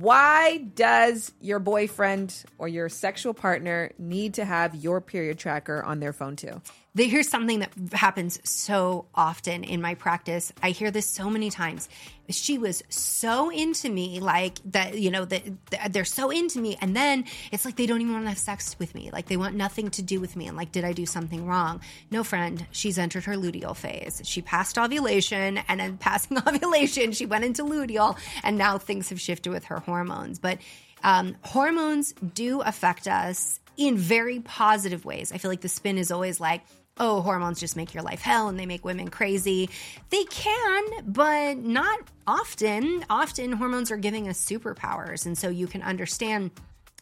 Why does your boyfriend or your sexual partner need to have your period tracker on their phone too? They here's something that happens so often in my practice. I hear this so many times. She was so into me, like that, you know, that they're so into me. And then it's like they don't even want to have sex with me. Like they want nothing to do with me. And like, did I do something wrong? No, friend, she's entered her luteal phase. She passed ovulation and then passing ovulation, she went into luteal. And now things have shifted with her hormones. But um, hormones do affect us in very positive ways. I feel like the spin is always like, oh, hormones just make your life hell and they make women crazy. They can, but not often. Often hormones are giving us superpowers. And so you can understand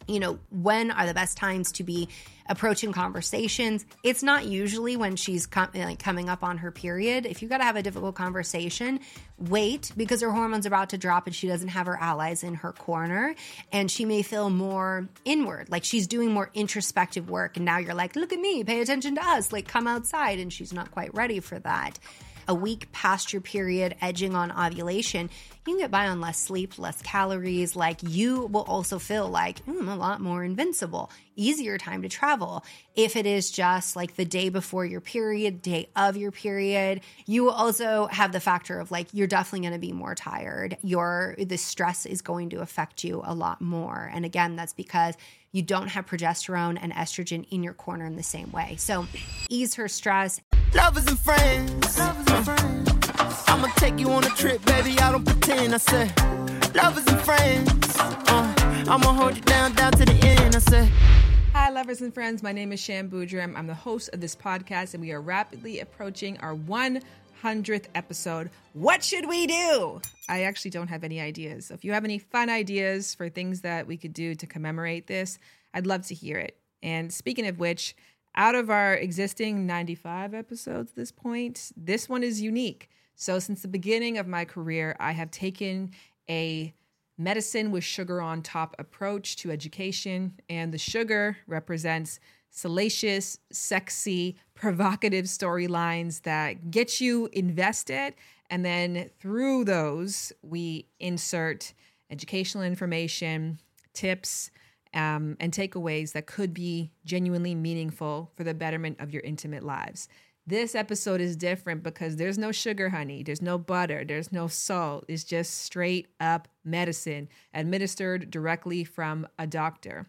you know, when are the best times to be approaching conversations? It's not usually when she's com- like coming up on her period. If you got to have a difficult conversation, wait because her hormones are about to drop and she doesn't have her allies in her corner and she may feel more inward, like she's doing more introspective work and now you're like, "Look at me, pay attention to us, like come outside." And she's not quite ready for that a week past your period, edging on ovulation, you can get by on less sleep, less calories. Like you will also feel like mm, a lot more invincible, easier time to travel. If it is just like the day before your period, day of your period, you will also have the factor of like you're definitely going to be more tired. Your the stress is going to affect you a lot more. And again, that's because you don't have progesterone and estrogen in your corner in the same way. So ease her stress. Lovers and friends. Lovers and friends. I'ma take you on a trip, baby. I don't pretend. I said, lovers and friends. Uh, I'ma hold you down, down to the end. I said. Hi, lovers and friends. My name is Shan Boodram. I'm the host of this podcast, and we are rapidly approaching our 100th episode. What should we do? I actually don't have any ideas. So if you have any fun ideas for things that we could do to commemorate this, I'd love to hear it. And speaking of which, out of our existing 95 episodes at this point, this one is unique. So, since the beginning of my career, I have taken a medicine with sugar on top approach to education, and the sugar represents salacious, sexy, provocative storylines that get you invested. And then through those, we insert educational information, tips, um, and takeaways that could be genuinely meaningful for the betterment of your intimate lives. This episode is different because there's no sugar, honey. There's no butter. There's no salt. It's just straight up medicine administered directly from a doctor.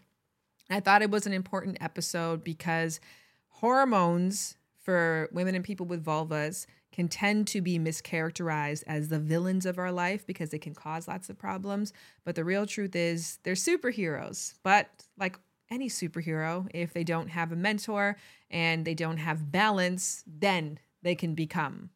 I thought it was an important episode because hormones for women and people with vulvas can tend to be mischaracterized as the villains of our life because they can cause lots of problems. But the real truth is they're superheroes. But like any superhero, if they don't have a mentor and they don't have balance, then they can become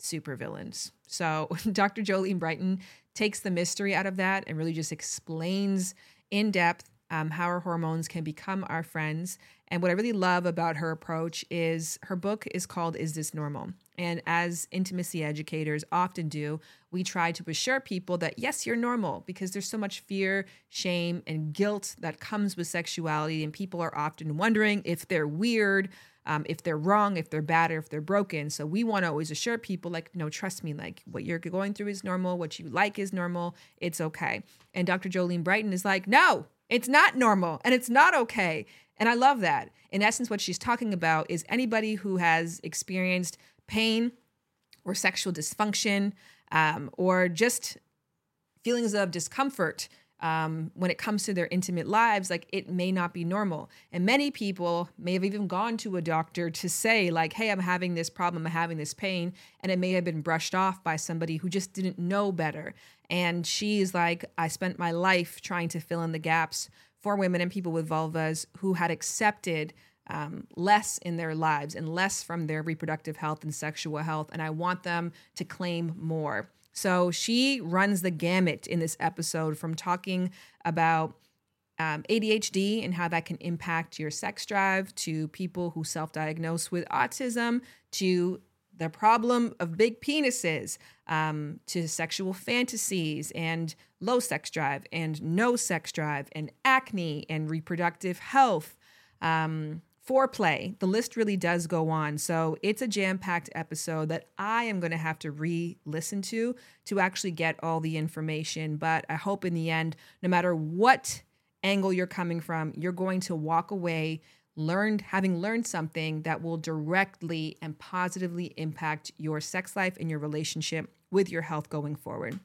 supervillains. So Dr. Jolene Brighten takes the mystery out of that and really just explains in depth um, how our hormones can become our friends. And what I really love about her approach is her book is called Is This Normal? And as intimacy educators often do, we try to assure people that yes, you're normal because there's so much fear, shame, and guilt that comes with sexuality. And people are often wondering if they're weird, um, if they're wrong, if they're bad, or if they're broken. So we want to always assure people, like, no, trust me, like what you're going through is normal. What you like is normal. It's okay. And Dr. Jolene Brighten is like, no, it's not normal and it's not okay. And I love that. In essence, what she's talking about is anybody who has experienced pain or sexual dysfunction um, or just feelings of discomfort um, when it comes to their intimate lives, like it may not be normal. And many people may have even gone to a doctor to say, like, hey, I'm having this problem, I'm having this pain. And it may have been brushed off by somebody who just didn't know better. And she's like, I spent my life trying to fill in the gaps for women and people with vulvas who had accepted um, less in their lives and less from their reproductive health and sexual health. And I want them to claim more. So she runs the gamut in this episode from talking about um, ADHD and how that can impact your sex drive to people who self diagnose with autism to the problem of big penises um, to sexual fantasies and low sex drive and no sex drive and acne and reproductive health um, foreplay. The list really does go on. So it's a jam packed episode that I am going to have to re listen to to actually get all the information. But I hope in the end, no matter what angle you're coming from, you're going to walk away learned having learned something that will directly and positively impact your sex life and your relationship with your health going forward.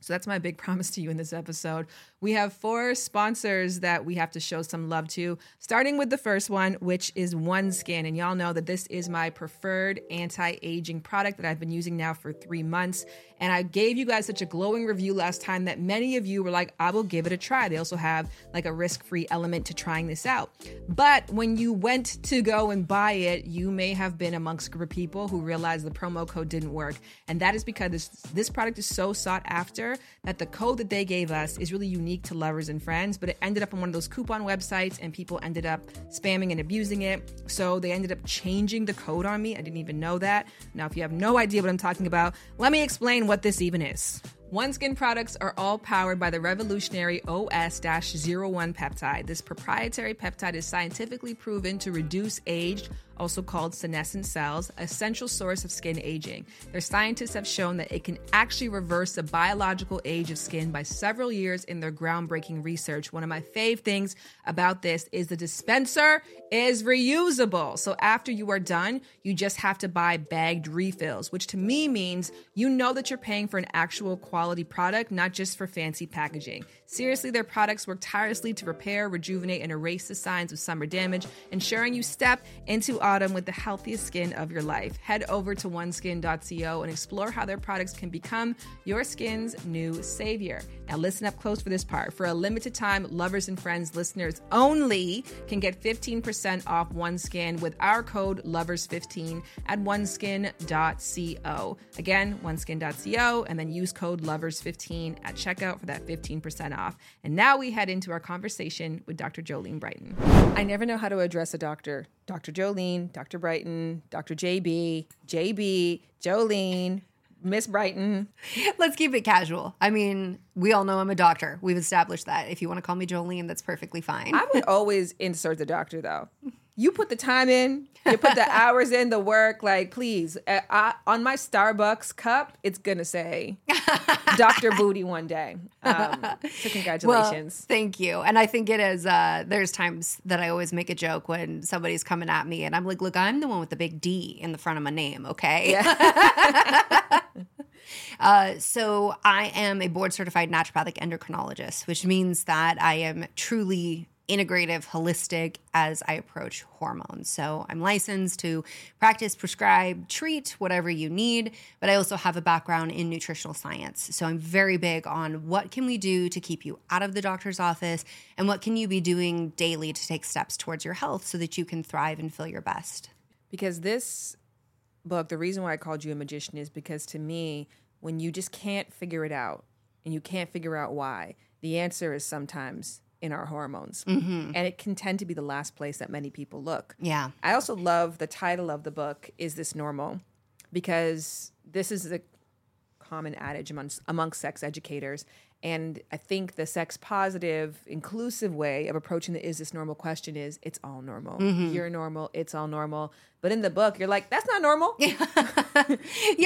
So that's my big promise to you in this episode. We have four sponsors that we have to show some love to, starting with the first one, which is OneSkin. And y'all know that this is my preferred anti aging product that I've been using now for three months. And I gave you guys such a glowing review last time that many of you were like, I will give it a try. They also have like a risk free element to trying this out. But when you went to go and buy it, you may have been amongst group of people who realized the promo code didn't work. And that is because this, this product is so sought after that the code that they gave us is really unique to lovers and friends, but it ended up on one of those coupon websites and people ended up spamming and abusing it. So they ended up changing the code on me. I didn't even know that. Now, if you have no idea what I'm talking about, let me explain what this even is. OneSkin products are all powered by the revolutionary OS 01 peptide. This proprietary peptide is scientifically proven to reduce aged also called senescent cells, essential source of skin aging. Their scientists have shown that it can actually reverse the biological age of skin by several years in their groundbreaking research. One of my fave things about this is the dispenser is reusable. So after you are done, you just have to buy bagged refills, which to me means you know that you're paying for an actual quality product, not just for fancy packaging. Seriously, their products work tirelessly to repair, rejuvenate, and erase the signs of summer damage, ensuring you step into autumn with the healthiest skin of your life. Head over to oneskin.co and explore how their products can become your skin's new savior. Now, listen up close for this part. For a limited time, lovers and friends listeners only can get 15% off OneSkin with our code LOVERS15 at oneskin.co. Again, oneskin.co, and then use code LOVERS15 at checkout for that 15% off. And now we head into our conversation with Dr. Jolene Brighten. I never know how to address a doctor. Dr. Jolene, Dr. Brighten, Dr. JB, JB, Jolene, Miss Brighten. Let's keep it casual. I mean, we all know I'm a doctor. We've established that. If you want to call me Jolene, that's perfectly fine. I would always insert the doctor though. You put the time in, you put the hours in, the work. Like, please, uh, I, on my Starbucks cup, it's gonna say Doctor Boody one day. Um, so congratulations. Well, thank you. And I think it is. Uh, there's times that I always make a joke when somebody's coming at me, and I'm like, "Look, I'm the one with the big D in the front of my name." Okay. Yeah. Uh, so I am a board certified naturopathic endocrinologist, which means that I am truly integrative, holistic as I approach hormones. So I'm licensed to practice, prescribe, treat whatever you need, but I also have a background in nutritional science. So I'm very big on what can we do to keep you out of the doctor's office and what can you be doing daily to take steps towards your health so that you can thrive and feel your best. Because this book, the reason why I called you a magician is because to me, when you just can't figure it out and you can't figure out why, the answer is sometimes in our hormones. Mm-hmm. And it can tend to be the last place that many people look. Yeah. I also love the title of the book, Is This Normal? Because this is a common adage amongst, amongst sex educators. And I think the sex positive, inclusive way of approaching the is this normal question is it's all normal. Mm-hmm. You're normal, it's all normal. But in the book, you're like, that's not normal. yeah,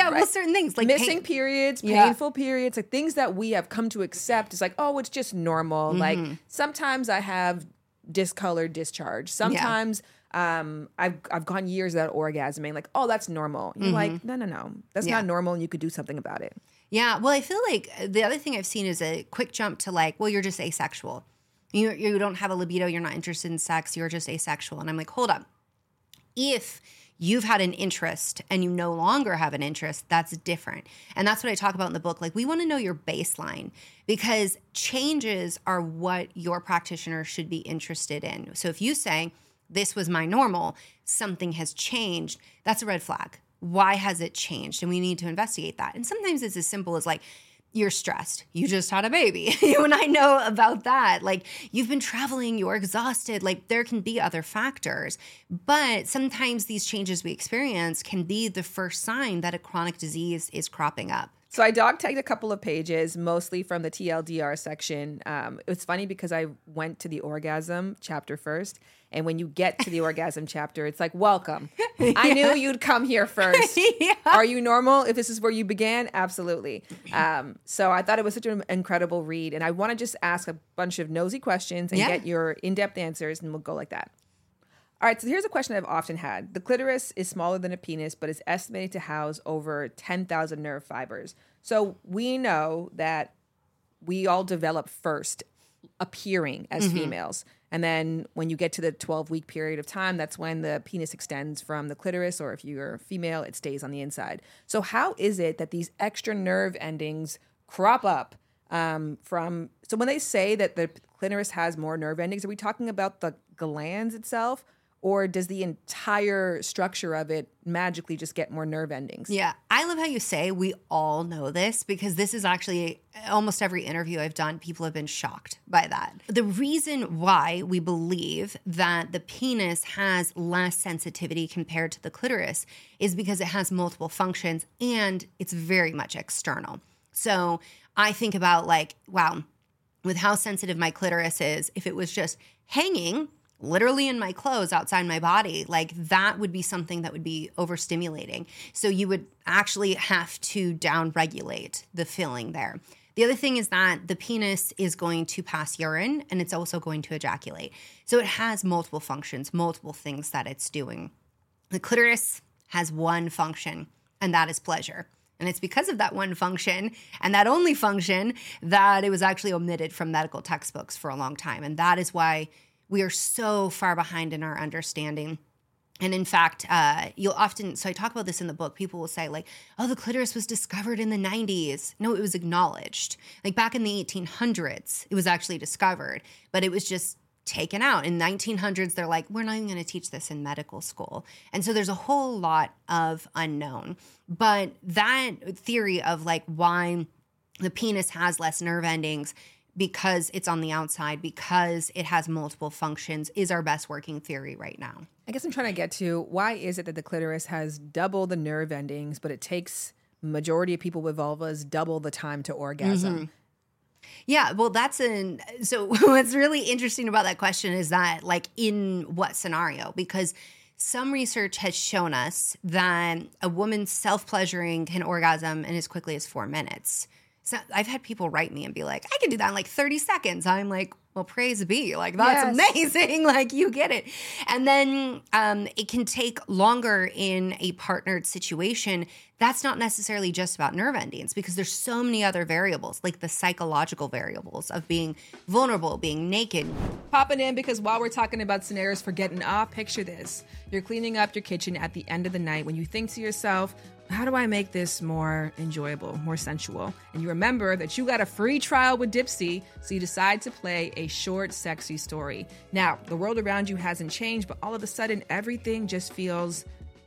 right? well, certain things like missing pain- periods, painful yeah. periods, like things that we have come to accept is like, oh, it's just normal. Mm-hmm. Like sometimes I have discolored discharge. Sometimes yeah. um, I've I've gone years without orgasming. Like, oh, that's normal. You're mm-hmm. like, no, no, no, that's yeah. not normal, and you could do something about it. Yeah. Well, I feel like uh, the other thing I've seen is a quick jump to like, well, you're just asexual. You you don't have a libido. You're not interested in sex. You're just asexual. And I'm like, hold up. If you've had an interest and you no longer have an interest, that's different. And that's what I talk about in the book. Like, we want to know your baseline because changes are what your practitioner should be interested in. So if you say, this was my normal, something has changed, that's a red flag why has it changed? And we need to investigate that. And sometimes it's as simple as like, you're stressed. You just had a baby. you and I know about that. Like you've been traveling, you're exhausted. Like there can be other factors. But sometimes these changes we experience can be the first sign that a chronic disease is cropping up. So I dog tagged a couple of pages, mostly from the TLDR section. Um, it was funny because I went to the orgasm chapter first, and when you get to the orgasm chapter, it's like, "Welcome! I knew you'd come here first. Yeah. Are you normal? If this is where you began, absolutely." Um, so I thought it was such an incredible read, and I want to just ask a bunch of nosy questions and Yeah. get your in-depth answers, and we'll go like that. All right, so here's a question I've often had. The clitoris is smaller than a penis, but is estimated to house over 10,000 nerve fibers. So we know that we all develop first appearing as females. And then when you get to the 12 week period of time, that's when the penis extends from the clitoris, or if you're a female, it stays on the inside. So, how is it that these extra nerve endings crop up um, from? So, when they say that the clitoris has more nerve endings, are we talking about the glans itself? Or does the entire structure of it magically just get more nerve endings? Yeah, I love how you say we all know this because this is actually almost every interview I've done, people have been shocked by that. The reason why we believe that the penis has less sensitivity compared to the clitoris is because it has multiple functions and it's very much external. So I think about like, wow, with how sensitive my clitoris is, if it was just hanging literally in my clothes outside my body, like that would be something that would be overstimulating. So you would actually have to down regulate the feeling there. The other thing is that the penis is going to pass urine and it's also going to ejaculate. So it has multiple functions, multiple things that it's doing. The clitoris has one function, and that is pleasure. And it's because of that one function and that only function that it was actually omitted from medical textbooks for a long time. And that is why we are so far behind in our understanding. And in fact, uh, you'll often, so I talk about this in the book, people will say, like, oh, the clitoris was discovered in the 90s. No, it was acknowledged. Like back in the 1800s, it was actually discovered, but it was just taken out. In 1900s, they're like, we're not even going to teach this in medical school. And so there's a whole lot of unknown. But that theory of like why the penis has less nerve endings because it's on the outside, because it has multiple functions, is our best working theory right now. I guess I'm trying to get to why is it that the clitoris has double the nerve endings, but it takes majority of people with vulvas double the time to orgasm? Mm-hmm. Yeah, well, that's an so what's really interesting about that question is that, like, in what scenario? Because some research has shown us that a woman self pleasuring can orgasm in as quickly as four minutes. So I've had people write me and be like, I can do that in like 30 seconds. I'm like, well, praise be. Like, that's Yes. amazing. like, you get it. And then um, it can take longer in a partnered situation. That's not necessarily just about nerve endings because there's so many other variables, like the psychological variables of being vulnerable, being naked. Popping in because while we're talking about scenarios for getting off, picture this. You're cleaning up your kitchen at the end of the night when you think to yourself, how do I make this more enjoyable, more sensual? And you remember that you got a free trial with Dipsea, so you decide to play a short, sexy story. Now, the world around you hasn't changed, but all of a sudden, everything just feels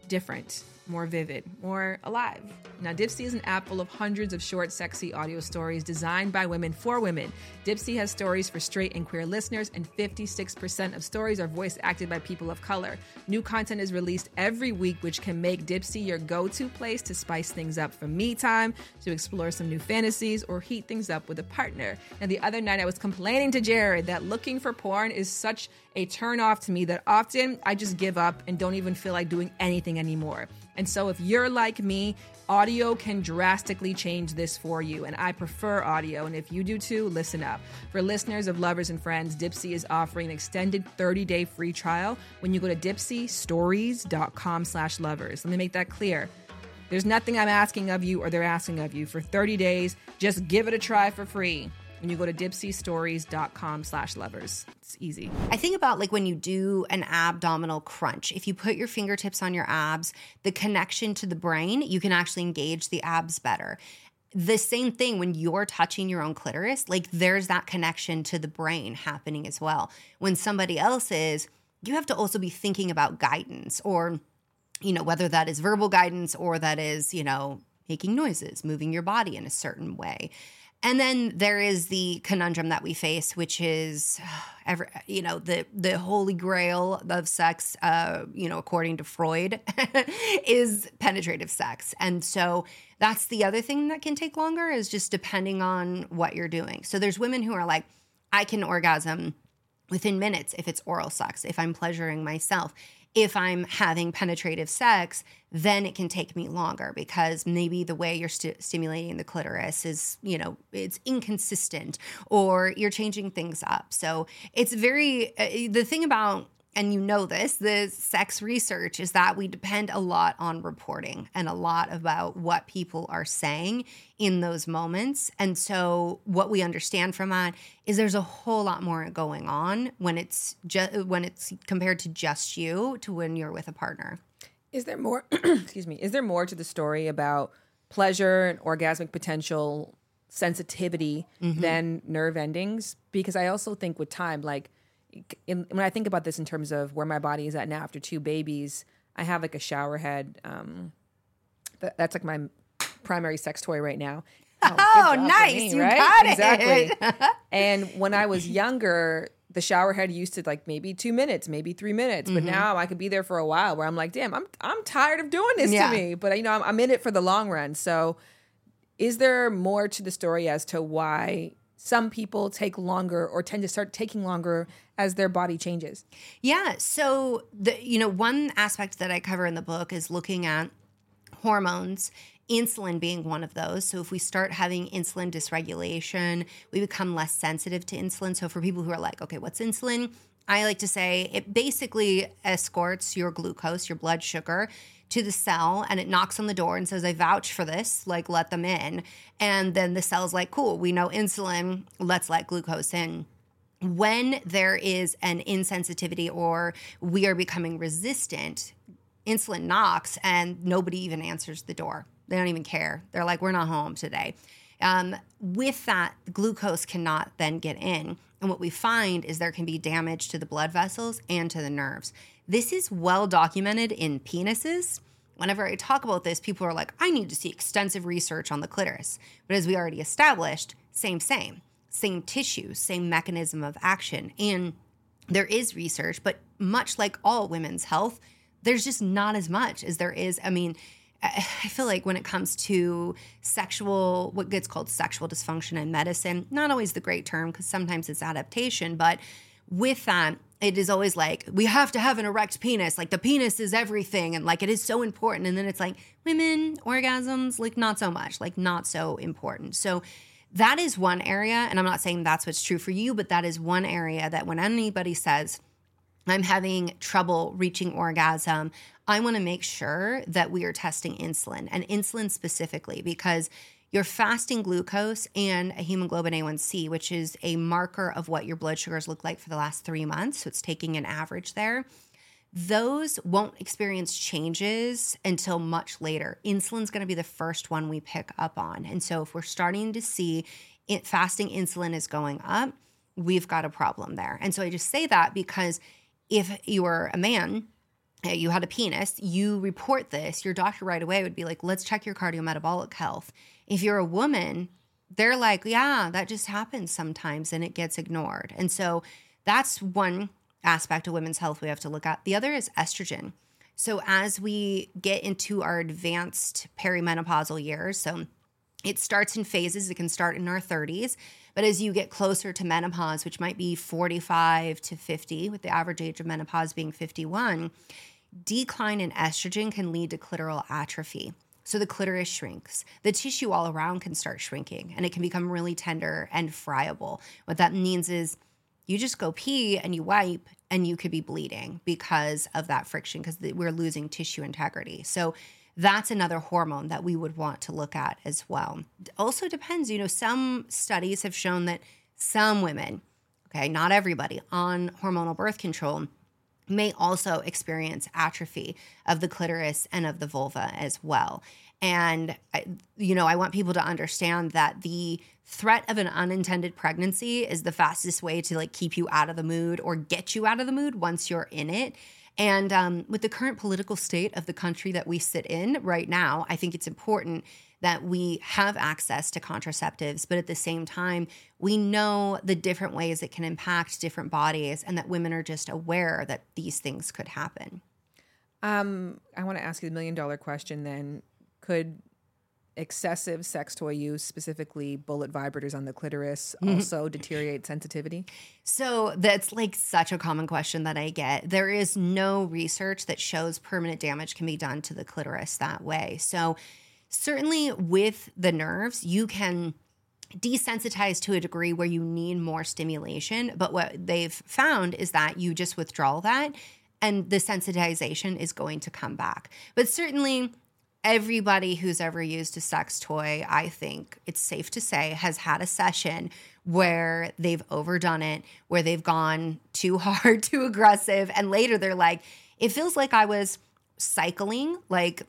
different, more vivid, more alive. Now, Dipsea is an app full of hundreds of short, sexy audio stories designed by women for women. Dipsea has stories for straight and queer listeners, and 56% of stories are voice acted by people of color. New content is released every week, which can make Dipsea your go to place to spice things up for me time, to explore some new fantasies, or heat things up with a partner. And the other night, I was complaining to Jared that looking for porn is such a turn off to me that often I just give up and don't even feel like doing anything anymore. And so, if you're like me, audio can drastically change this for you. And I prefer audio. And if you do too, listen up. For listeners of Lovers and Friends, Dipsea is offering an extended 30 day free trial when you go to dipseastories.com slash lovers. Let me make that clear. There's nothing I'm asking of you or they're asking of you. For 30 days, just give it a try for free when you go to dipseastories.com slash lovers. It's easy. I think about like when you do an abdominal crunch. If you put your fingertips on your abs, the connection to the brain, you can actually engage the abs better. The same thing when you're touching your own clitoris, like there's that connection to the brain happening as well. When somebody else is, you have to also be thinking about guidance or, you know, whether that is verbal guidance or that is, you know, making noises, moving your body in a certain way. And then there is the conundrum that we face, which is, ever, you know, the the holy grail of sex, uh, you know, according to Freud, is penetrative sex. And so that's the other thing that can take longer is just depending on what you're doing. So there's women who are like, I can orgasm within minutes if it's oral sex, if I'm pleasuring myself if I'm having penetrative sex, then it can take me longer because maybe the way you're st- stimulating the clitoris is, you know, it's inconsistent or you're changing things up. So it's very, uh, the thing about and you know this, the sex research is that we depend a lot on reporting and a lot about what people are saying in those moments. And so what we understand from that is there's a whole lot more going on when it's just when it's compared to just you to when you're with a partner. Is there more excuse me, is there more to the story about pleasure and orgasmic potential sensitivity mm-hmm. than nerve endings? Because I also think with time like in, when I think about this in terms of where my body is at now after two babies, I have like a shower head. Um, that, that's like my primary sex toy right now. Oh, oh nice! Me, you right? got exactly. it. and when I was younger, the shower head used to like maybe two minutes, maybe three minutes, but mm-hmm. now I could be there for a while. Where I'm like, damn, I'm I'm tired of doing this yeah. to me. But you know, I'm, I'm in it for the long run. So, is there more to the story as to why some people take longer or tend to start taking longer as their body changes? Yeah. So, the, you know, one aspect that I cover in the book is looking at hormones insulin being one of those. So if we start having insulin dysregulation, we become less sensitive to insulin. So for people who are like, okay, what's insulin? I like to say it basically escorts your glucose, your blood sugar, to the cell and it knocks on the door and says, I vouch for this, like let them in. And then the cell's like, cool, we know insulin, let's let glucose in. When there is an insensitivity or we are becoming resistant, insulin knocks and nobody even answers the door. They don't even care. They're like, we're not home today. Um, with that, glucose cannot then get in. And what we find is there can be damage to the blood vessels and to the nerves. This is well documented in penises. Whenever I talk about this, people are like, I need to see extensive research on the clitoris. But as we already established, same, same, same tissue, same mechanism of action. And there is research, but much like all women's health, there's just not as much as there is. I mean, I feel like when it comes to sexual, what gets called sexual dysfunction in medicine, not always the great term because sometimes it's adaptation, but with that, it is always like we have to have an erect penis like the penis is everything and like it is so important and then it's like women orgasms like not so much like not so important. So that is one area and i'm not saying that's what's true for you but that is one area that when anybody says i'm having trouble reaching orgasm i want to make sure that we are testing insulin and insulin specifically because your fasting glucose and a hemoglobin A1C, which is a marker of what your blood sugars look like for the last three months. So it's taking an average there. Those won't experience changes until much later. Insulin's going to be the first one we pick up on. And so if we're starting to see it, fasting insulin is going up, we've got a problem there. And so I just say that because if you're a man, you had a penis, you report this, your doctor right away would be like, let's check your cardiometabolic health. If you're a woman, they're like, yeah, that just happens sometimes and it gets ignored. And so that's one aspect of women's health we have to look at. The other is estrogen. So as we get into our advanced perimenopausal years, so it starts in phases, it can start in our 30s, but as you get closer to menopause, which might be 45 to 50, with the average age of menopause being 51, decline in estrogen can lead to clitoral atrophy. So the clitoris shrinks. The tissue all around can start shrinking and it can become really tender and friable. What that means is you just go pee and you wipe and you could be bleeding because of that friction because we're losing tissue integrity. So that's another hormone that we would want to look at as well. also depends, you know, some studies have shown that some women, okay, not everybody, on hormonal birth control may also experience atrophy of the clitoris and of the vulva as well. And, you know, I want people to understand that the threat of an unintended pregnancy is the fastest way to like keep you out of the mood or get you out of the mood once you're in it. And um, with the current political state of the country that we sit in right now, I think it's important that we have access to contraceptives, but at the same time, we know the different ways it can impact different bodies and that women are just aware that these things could happen. Um, I want to ask you the million dollar question then. Could excessive sex toy use, specifically bullet vibrators on the clitoris, also deteriorate sensitivity? So that's like such a common question that I get. There is no research that shows permanent damage can be done to the clitoris that way. So, certainly with the nerves, you can desensitize to a degree where you need more stimulation. But what they've found is that you just withdraw that and the sensitization is going to come back. But certainly, everybody who's ever used a sex toy, I think it's safe to say, has had a session where they've overdone it, where they've gone too hard, too aggressive. And later they're like, it feels like I was cycling, like,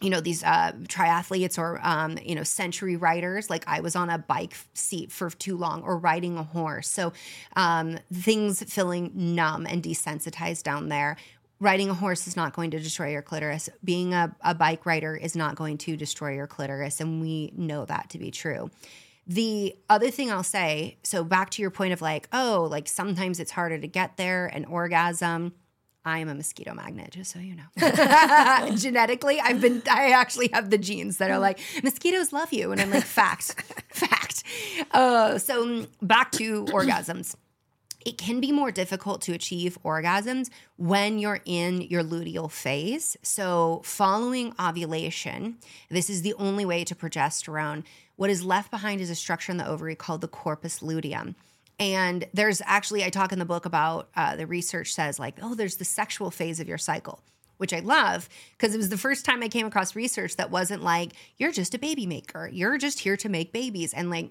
you know, these uh, triathletes or, um, you know, century riders, like I was on a bike seat for too long or riding a horse. So um, things feeling numb and desensitized down there riding a horse is not going to destroy your clitoris. Being a, a bike rider is not going to destroy your clitoris. And we know that to be true. The other thing I'll say so, back to your point of like, oh, like sometimes it's harder to get there, an orgasm. I am a mosquito magnet, just so you know. Genetically, I've been, I actually have the genes that are like, mosquitoes love you. And I'm like, fact, fact. Uh, so, mm, back to orgasms it can be more difficult to achieve orgasms when you're in your luteal phase. So, following ovulation, this is the only way to progesterone. What is left behind is a structure in the ovary called the corpus luteum. And there's actually, I talk in the book about uh, the research says, like, oh, there's the sexual phase of your cycle, which I love because it was the first time I came across research that wasn't like, you're just a baby maker, you're just here to make babies. And like,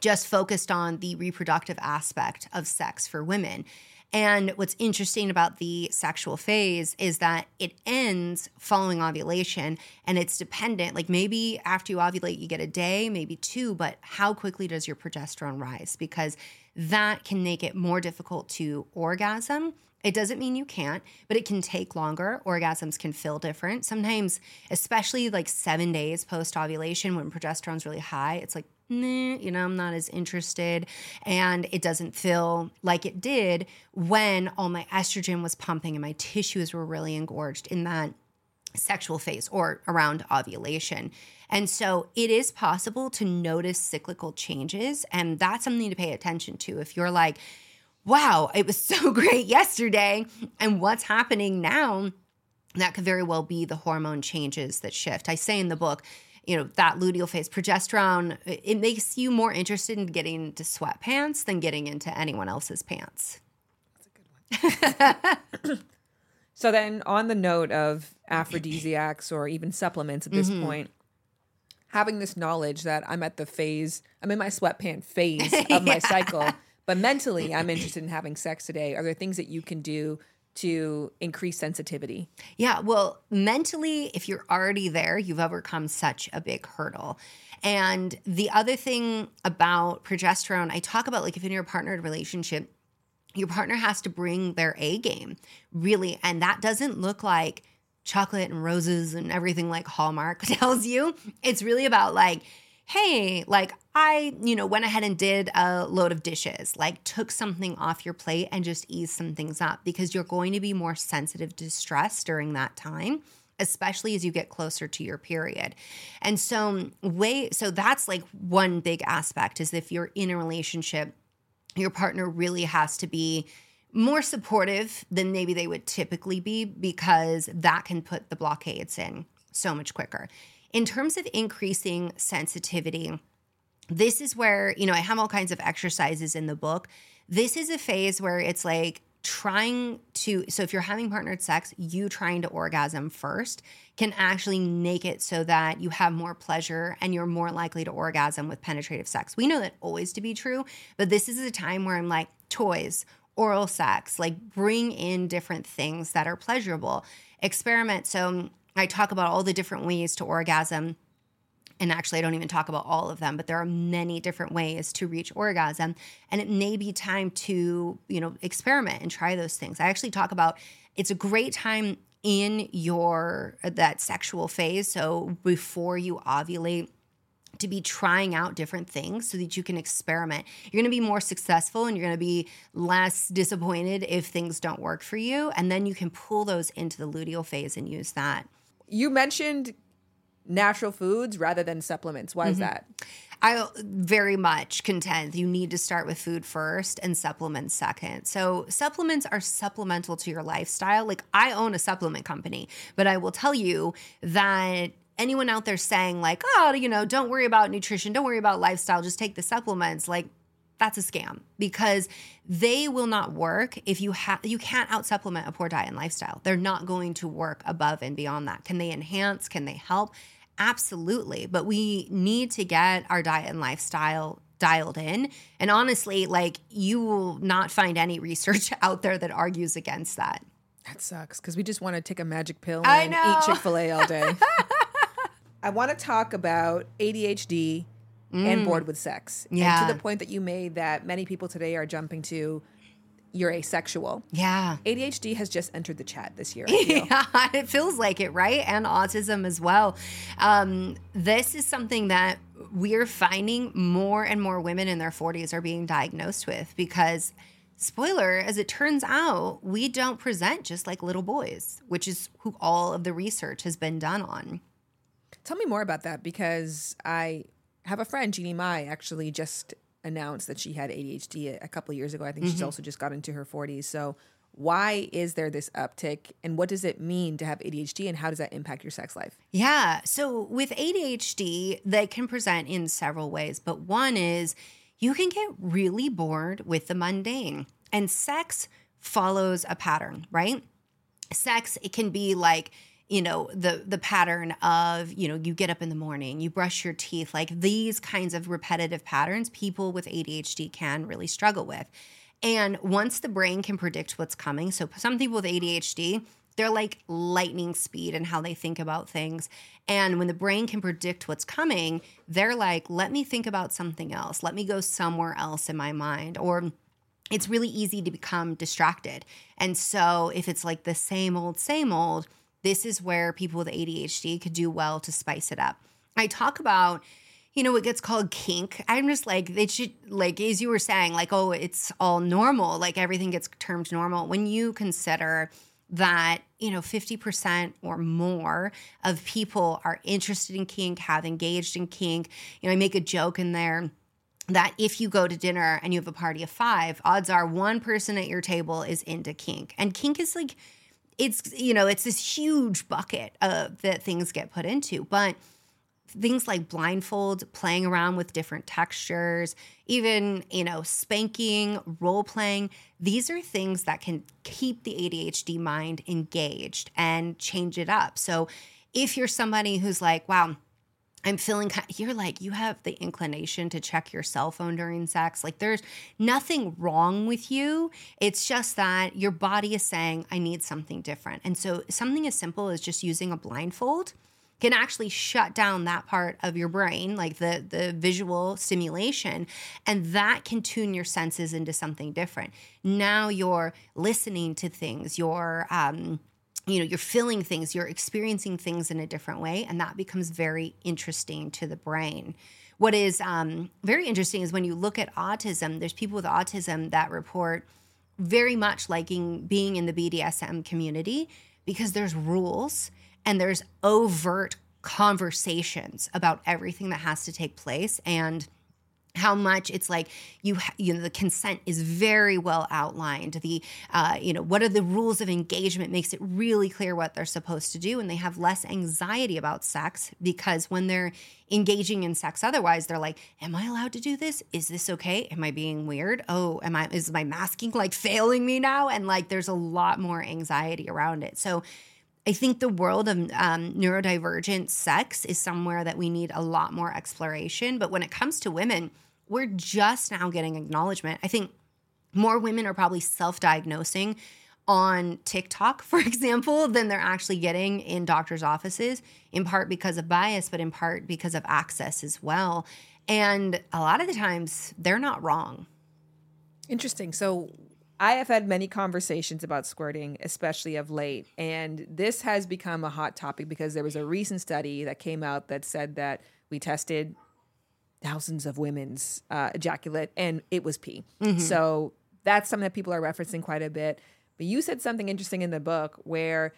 just focused on the reproductive aspect of sex for women. And what's interesting about the sexual phase is that it ends following ovulation and it's dependent. Like maybe after you ovulate, you get a day, maybe two, but how quickly does your progesterone rise? Because that can make it more difficult to orgasm. It doesn't mean you can't, but it can take longer. Orgasms can feel different. Sometimes, especially like seven days post ovulation when progesterone's really high, it's like, nah, you know, I'm not as interested. And it doesn't feel like it did when all my estrogen was pumping and my tissues were really engorged in that sexual phase or around ovulation. And so it is possible to notice cyclical changes. And that's something to pay attention to. If you're like, wow, it was so great yesterday, and what's happening now? That could very well be the hormone changes that shift. I say in the book, you know, that luteal phase, progesterone, it makes you more interested in getting into sweatpants than getting into anyone else's pants. So then, on the note of aphrodisiacs or even supplements at this mm-hmm. point, having this knowledge that I'm at the phase, I'm in my sweatpant phase of my cycle, but mentally I'm interested in having sex today. Are there things that you can do to increase sensitivity? Yeah, well, mentally, if you're already there, you've overcome such a big hurdle. And the other thing about progesterone, I talk about like if in your partnered relationship, your partner has to bring their A game, really. And that doesn't look like chocolate and roses and everything like Hallmark tells you. It's really about like, hey, like I, you know, went ahead and did a load of dishes, like took something off your plate and just eased some things up because you're going to be more sensitive to stress during that time especially as you get closer to your period. And so way so that's like one big aspect is if you're in a relationship your partner really has to be more supportive than maybe they would typically be because that can put the blockades in so much quicker. In terms of increasing sensitivity, this is where, you know, I have all kinds of exercises in the book. This is a phase where it's like trying to, so if you're having partnered sex, you trying to orgasm first can actually make it so that you have more pleasure and you're more likely to orgasm with penetrative sex. We know that always to be true, but this is a time where I'm like, toys, oral sex, like bring in different things that are pleasurable. Experiment. So I talk about all the different ways to orgasm and actually I don't even talk about all of them, but there are many different ways to reach orgasm and it may be time to, you know, experiment and try those things. I actually talk about it's a great time in your uh, that sexual phase, so before you ovulate, to be trying out different things so that you can experiment. You're going to be more successful and you're going to be less disappointed if things don't work for you. And then you can pull those into the luteal phase and use that. You mentioned natural foods rather than supplements. Why is mm-hmm. that? I very much contend you need to start with food first and supplements second. So, supplements are supplemental to your lifestyle. Like, I own a supplement company, but I will tell you that anyone out there saying, like, oh, you know, don't worry about nutrition, don't worry about lifestyle, just take the supplements, like, that's a scam because they will not work if you have you can't out supplement a poor diet and lifestyle. They're not going to work above and beyond that. Can they enhance? Can they help? Absolutely. But we need to get our diet and lifestyle dialed in. And honestly, like you will not find any research out there that argues against that. That sucks because we just want to take a magic pill I and know. eat Chick fil A all day. I want to talk about ADHD and mm. bored with sex. And Yeah. to the point that you made that many people today are jumping to you're asexual. Yeah. ADHD has just entered the chat this year. Yeah, it feels like it, right? And autism as well. Um, this is something that we're finding more and more women in their 40s are being diagnosed with because, spoiler, as it turns out, we don't present just like little boys, which is who all of the research has been done on. Tell me more about that because I have a friend, Jeannie Mai, actually just announced that she had ADHD a, a couple of years ago. I think she's mm-hmm. also just got into her 40s. So, why is there this uptick and what does it mean to have ADHD and how does that impact your sex life? Yeah. So with ADHD, they can present in several ways, but one is you can get really bored with the mundane, and sex follows a pattern, right? Sex, it can be like, you know the the pattern of you know you get up in the morning you brush your teeth like these kinds of repetitive patterns people with ADHD can really struggle with. And once the brain can predict what's coming so some people with ADHD they're like lightning speed in how they think about things. And when the brain can predict what's coming they're like let me think about something else. Let me go somewhere else in my mind. Or it's really easy to become distracted. And so, if it's like the same old, same old, this is where people with ADHD could do well to spice it up. I talk about, you know, what gets called kink. I'm just like, they should, like, as you were saying, like, oh, it's all normal, like everything gets termed normal. When you consider that, you know, 50% or more of people are interested in kink, have engaged in kink, you know, I make a joke in there that if you go to dinner and you have a party of five, odds are one person at your table is into kink. And kink is like, it's, you know, it's this huge bucket of that things get put into. But things like blindfold, playing around with different textures, even, you know, spanking, role playing, these are things that can keep the ADHD mind engaged and change it up. So if you're somebody who's like, wow, I'm feeling kind you're like you have the inclination to check your cell phone during sex. Like there's nothing wrong with you. It's just that your body is saying I need something different. And so something as simple as just using a blindfold can actually shut down that part of your brain, like the the visual stimulation, and that can tune your senses into something different. Now you're listening to things, you're um you know you're feeling things you're experiencing things in a different way and that becomes very interesting to the brain. What is um, very interesting is when you look at autism there's people with autism that report very much liking being in the bdsm community because there's rules and there's overt conversations about everything that has to take place and how much it's like you you know the consent is very well outlined. The uh, you know what are the rules of engagement makes it really clear what they're supposed to do and they have less anxiety about sex because when they're engaging in sex otherwise they're like am i allowed to do this? Is this okay? Am i being weird? Oh am i is my masking like failing me now? And like there's a lot more anxiety around it. So I think the world of um, neurodivergent sex is somewhere that we need a lot more exploration. But when it comes to women, we're just now getting acknowledgement. I think more women are probably self diagnosing on TikTok, for example, than they're actually getting in doctors' offices, in part because of bias, but in part because of access as well. And a lot of the times, they're not wrong. Interesting. So, I have had many conversations about squirting, especially of late, and this has become a hot topic because there was a recent study that came out that said that we tested thousands of women's uh, ejaculate and it was pee. So that's something that people are referencing quite a bit. But you said something interesting in the book where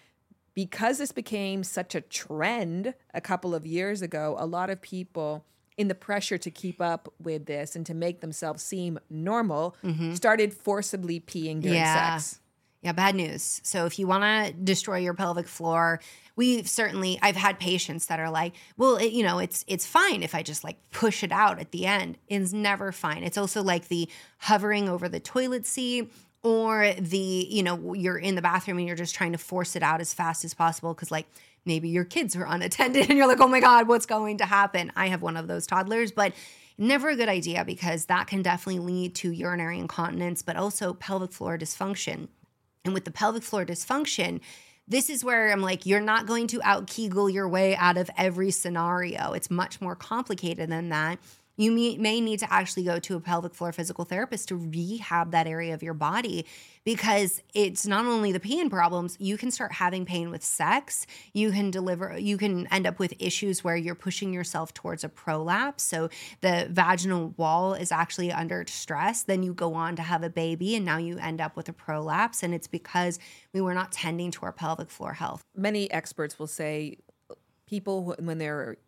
because this became such a trend a couple of years ago, a lot of people in the pressure to keep up with this and to make themselves seem normal started forcibly peeing during Yeah. sex. Yeah, bad news. So if you want to destroy your pelvic floor, we've certainly I've had patients that are like, "Well, it, you know, it's it's fine if I just like push it out at the end." It's never fine. It's also like the hovering over the toilet seat or the, you know, you're in the bathroom and you're just trying to force it out as fast as possible cuz like maybe your kids are unattended and you're like, "Oh my god, what's going to happen?" I have one of those toddlers, but never a good idea because that can definitely lead to urinary incontinence, but also pelvic floor dysfunction. And with the pelvic floor dysfunction, this is where I'm like, you're not going to out Kegel your way out of every scenario. It's much more complicated than that. You may, need to actually go to a pelvic floor physical therapist to rehab that area of your body because it's not only the pain problems, you can start having pain with sex. You can deliver, you can end up with issues where you're pushing yourself towards a prolapse. So the vaginal wall is actually under stress. Then you go on to have a baby and now you end up with a prolapse. And it's because we were not tending to our pelvic floor health. Many experts will say people when they're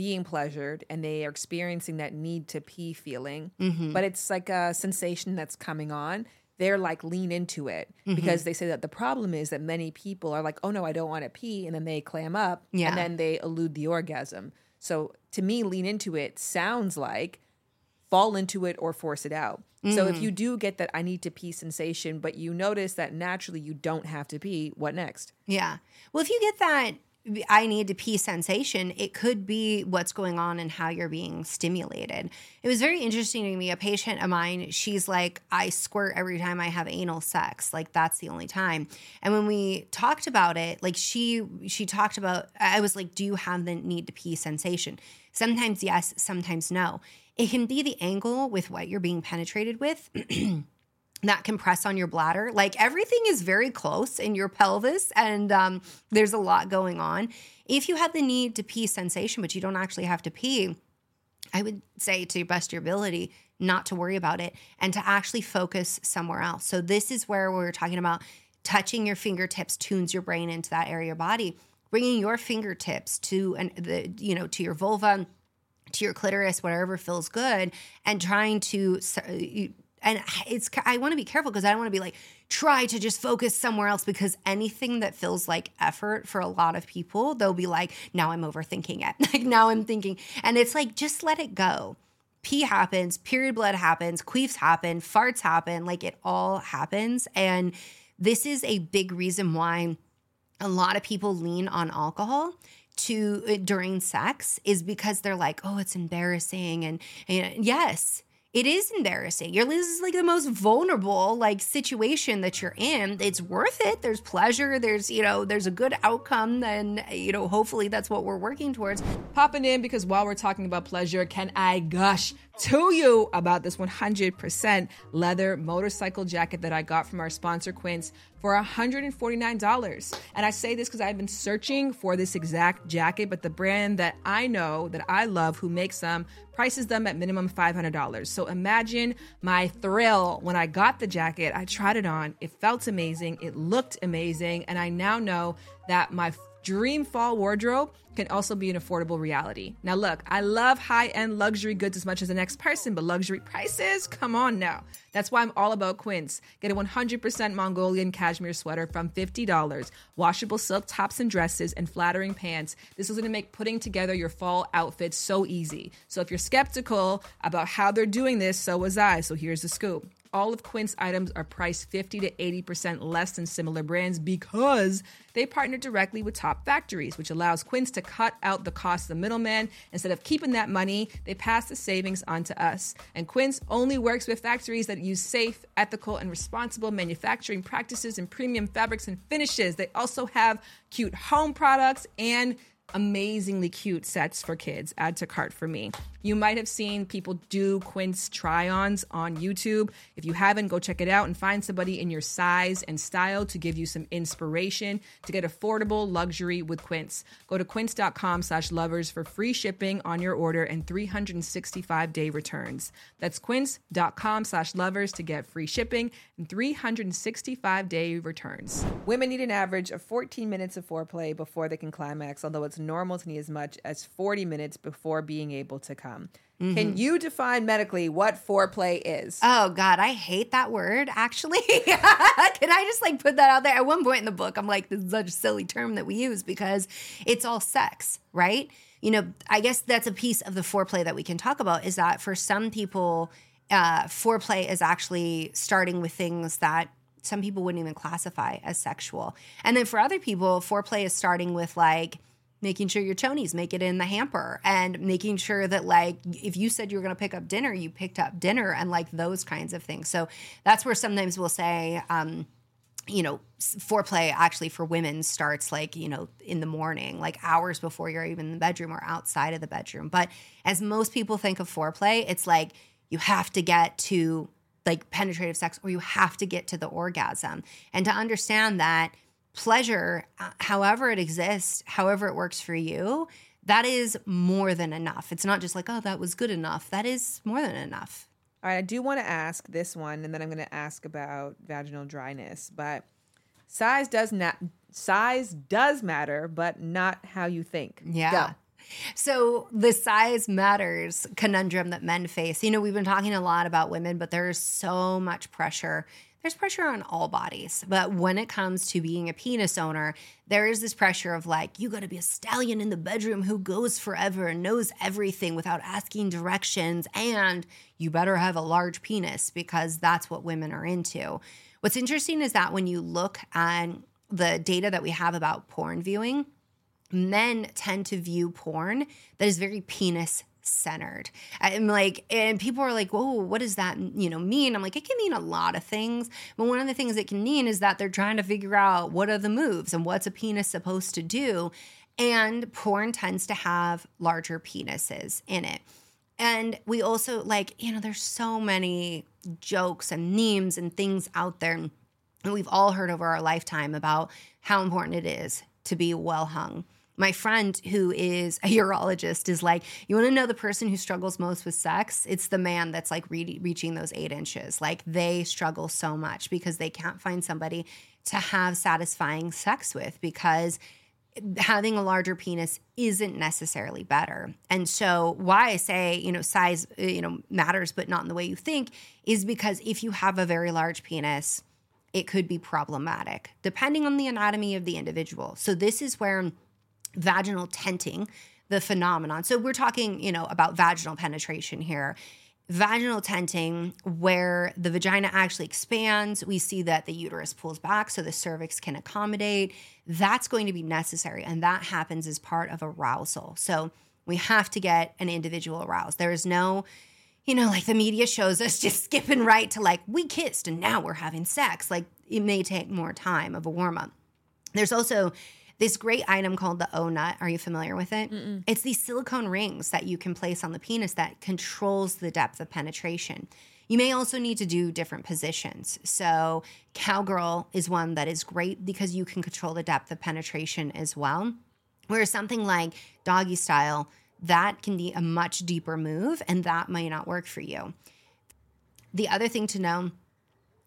being pleasured and they are experiencing that need to pee feeling, mm-hmm. but it's like a sensation that's coming on. They're like lean into it mm-hmm. because they say that the problem is that many people are like, oh no, I don't want to pee. And then they clam up Yeah. and then they elude the orgasm. So to me, lean into it sounds like fall into it or force it out. So if mm. you do get that I need to pee sensation, but you notice that naturally you don't have to pee, what next? Yeah. Well, if you get that I need to pee sensation, it could be what's going on and how you're being stimulated. It was very interesting to me. A patient of mine, she's like, I squirt every time I have anal sex. Like that's the only time. And when we talked about it, like she she talked about I was like, Do you have the need to pee sensation? Sometimes yes, sometimes no. It can be the angle with what you're being penetrated with. that can press on your bladder. Like everything is very close in your pelvis, and um, there's a lot going on. If you have the need to pee sensation, but you don't actually have to pee, I would say to your best your ability, not to worry about it and to actually focus somewhere else. So this is where we're talking about touching your fingertips tunes your brain into that area of your body. Bringing your fingertips to an, the you know to your vulva, to your clitoris, whatever feels good, and trying to and it's I want to be careful because I don't want to be like try to just focus somewhere else because anything that feels like effort for a lot of people they'll be like now I'm overthinking it. Like now I'm thinking and it's like just let it go. Pee happens period blood happens queefs happen farts happen like it all happens. And this is a big reason why a lot of people lean on alcohol to uh, during sex is because they're like oh it's embarrassing and, and yes it is embarrassing. You're this is like the most vulnerable like situation that you're in. It's worth it. There's pleasure. There's you know there's a good outcome. And you know hopefully that's what we're working towards. Popping in because while we're talking about pleasure, can I gush to you about this 100% leather motorcycle jacket that I got from our sponsor Quince for $149. And I say this because I've been searching for this exact jacket, but the brand that I know that I love who makes them prices them at minimum $500. So imagine my thrill when I got the jacket. I tried it on. It felt amazing. It looked amazing. And I now know that my dream fall wardrobe can also be an affordable reality. Now, look, I love high end luxury goods as much as the next person, but luxury prices? Come on now. That's why I'm all about Quince. Get a 100% Mongolian cashmere sweater from $50, washable silk tops and dresses, and flattering pants. This is gonna make putting together your fall outfit so easy. So if you're skeptical about how they're doing this, so was I. So here's the scoop. All of Quince items are priced 50 to 80% less than similar brands because they partner directly with top factories, which allows Quince to cut out the cost of the middleman. Instead of keeping that money, they pass the savings on to us. And Quince only works with factories that use safe, ethical, and responsible manufacturing practices and premium fabrics and finishes. They also have cute home products and amazingly cute sets for kids. Add to cart for me. You might have seen people do Quince try ons on YouTube. If you haven't, go check it out and find somebody in your size and style to give you some inspiration to get affordable luxury with Quince. Go to quince.com slash lovers for free shipping on your order and 365 day returns. That's quince.com slash lovers to get free shipping and 365 day returns. Women need an average of 14 minutes of foreplay before they can climax, although it's normal to need as much as 40 minutes before being able to come. Can you define medically what foreplay is? Oh God, I hate that word. Actually, can I just like put that out there? At one point in the book, I'm like, this is such a silly term that we use because it's all sex, right? You know, I guess that's a piece of the foreplay that we can talk about. Is that for some people, uh, foreplay is actually starting with things that some people wouldn't even classify as sexual, and then for other people, foreplay is starting with like making sure your chonies make it in the hamper and making sure that like if you said you were going to pick up dinner you picked up dinner and like those kinds of things. So that's where sometimes we'll say um you know foreplay actually for women starts like you know in the morning like hours before you're even in the bedroom or outside of the bedroom. But as most people think of foreplay it's like you have to get to like penetrative sex or you have to get to the orgasm. And to understand that pleasure, uh, however it exists, however it works for you, that is more than enough. It's not just like, oh, that was good enough. That is more than enough. All right, I do want to ask this one, and then I'm going to ask about vaginal dryness. But size does not size does matter, but not how you think. Yeah. Go. So the size matters conundrum that men face. You know, we've been talking a lot about women, but there's so much pressure. There's pressure on all bodies, but when it comes to being a penis owner, there is this pressure of like, you got to be a stallion in the bedroom who goes forever and knows everything without asking directions. And you better have a large penis because that's what women are into. What's interesting is that when you look at the data that we have about porn viewing, men tend to view porn that is very penis centered. I'm like, and people are like, "Whoa, what does that you know mean?" I'm like, it can mean a lot of things, but one of the things it can mean is that they're trying to figure out what are the moves and what's a penis supposed to do. And porn tends to have larger penises in it. And we also like, you know, there's so many jokes and memes and things out there. And we've all heard over our lifetime about how important it is to be well hung. My friend who is a urologist is like, you want to know the person who struggles most with sex? It's the man that's like re- reaching those eight inches. Like they struggle so much because they can't find somebody to have satisfying sex with because having a larger penis isn't necessarily better. And so why I say, you know, size, uh, you know, matters but not in the way you think is because if you have a very large penis, it could be problematic depending on the anatomy of the individual. So this is where vaginal tenting, the phenomenon. So we're talking, you know, about vaginal penetration here. Vaginal tenting, where the vagina actually expands, we see that the uterus pulls back so the cervix can accommodate. That's going to be necessary, and that happens as part of arousal. So we have to get an individual aroused. There is no, you know, like the media shows us just skipping right to like, we kissed and now we're having sex. Like it may take more time of a warm up. There's also this great item called the OhNut. Are you familiar with it? It's these silicone rings that you can place on the penis that controls the depth of penetration. You may also need to do different positions. So, cowgirl is one that is great because you can control the depth of penetration as well. Whereas something like doggy style, that can be a much deeper move and that might not work for you. The other thing to know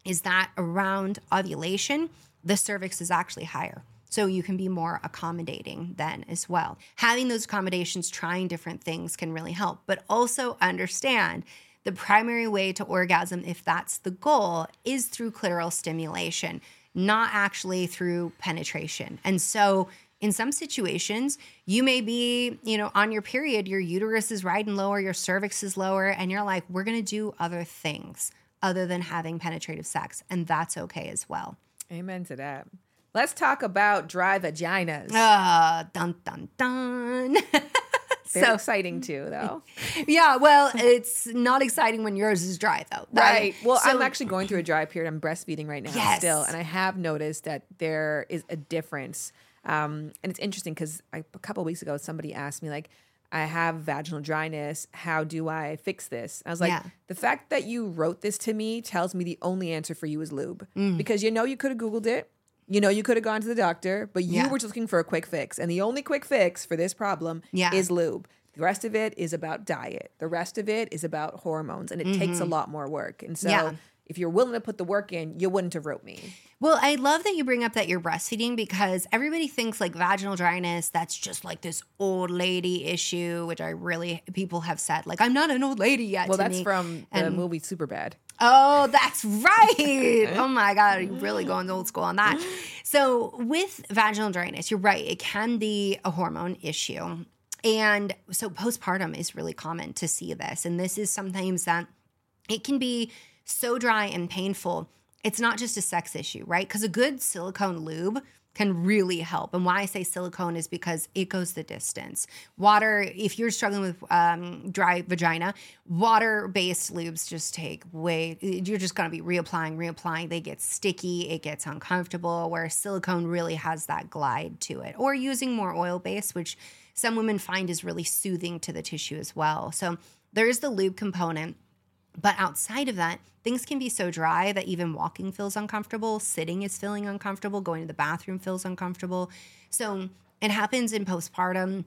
is that around ovulation, the cervix is actually higher. So you can be more accommodating then as well. Having those accommodations, trying different things can really help, but also understand the primary way to orgasm, if that's the goal, is through clitoral stimulation, not actually through penetration. And so in some situations, you may be, you know, on your period, your uterus is riding lower, your cervix is lower, and you're like, we're gonna do other things other than having penetrative sex. And that's okay as well. Amen to that. Let's talk about dry vaginas. Uh, dun dun dun. Very so exciting too, though. yeah, well, it's not exciting when yours is dry though. Right. Well, I'm actually going through a dry period. I'm breastfeeding right now Yes. still, and I have noticed that there is a difference. Um, and it's interesting because a couple weeks ago, somebody asked me like, I have vaginal dryness. How do I fix this? I was like, Yeah. the fact that you wrote this to me tells me the only answer for you is lube. Mm. Because you know you could have Googled it. You know you could have gone to the doctor, but you Yeah. were just looking for a quick fix. And the only quick fix for this problem Yeah. is lube. The rest of it is about diet. The rest of it is about hormones. And it takes a lot more work. And so Mm-hmm. Yeah. if you're willing to put the work in, you wouldn't have wrote me. Well, I love that you bring up that you're breastfeeding because everybody thinks like vaginal dryness, that's just like this old lady issue, which I really, people have said, like, I'm not an old lady yet. Well, that's me. from the And- movie Superbad. Oh, that's right. oh my God. You're really going old school on that. So, with vaginal dryness, you're right. It can be a hormone issue. And so, postpartum is really common to see this. And this is sometimes that it can be so dry and painful. It's not just a sex issue, right? Because a good silicone lube can really help. And why I say silicone is because it goes the distance. Water, if you're struggling with um, dry vagina, water based lubes just take way, you're just gonna be reapplying, reapplying. They get sticky, it gets uncomfortable, where silicone really has that glide to it. Or using more oil based, which some women find is really soothing to the tissue as well. So there is the lube component. But outside of that, things can be so dry that even walking feels uncomfortable, sitting is feeling uncomfortable, going to the bathroom feels uncomfortable. So it happens in postpartum.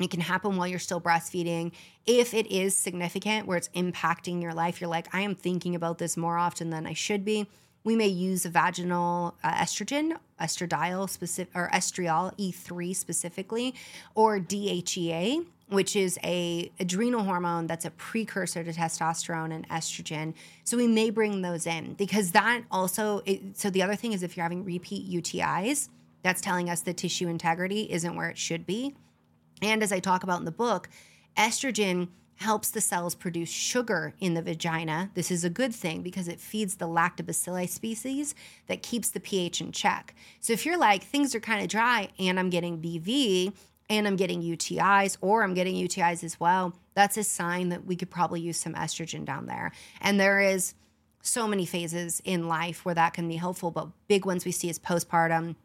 It can happen while you're still breastfeeding. If it is significant where it's impacting your life, you're like, I am thinking about this more often than I should be. We may use a vaginal uh, estrogen, estradiol specific or estriol E3 specifically, or DHEA, which is a adrenal hormone that's a precursor to testosterone and estrogen. So we may bring those in because that also. It, so the other thing is if you're having repeat UTIs, that's telling us the tissue integrity isn't where it should be. And as I talk about in the book, estrogen helps the cells produce sugar in the vagina. This is a good thing because it feeds the lactobacilli species that keeps the pH in check. So if you're like, things are kind of dry and I'm getting BV and I'm getting UTIs or I'm getting UTIs as well, that's a sign that we could probably use some estrogen down there. And there is so many phases in life where that can be helpful, but big ones we see is postpartum,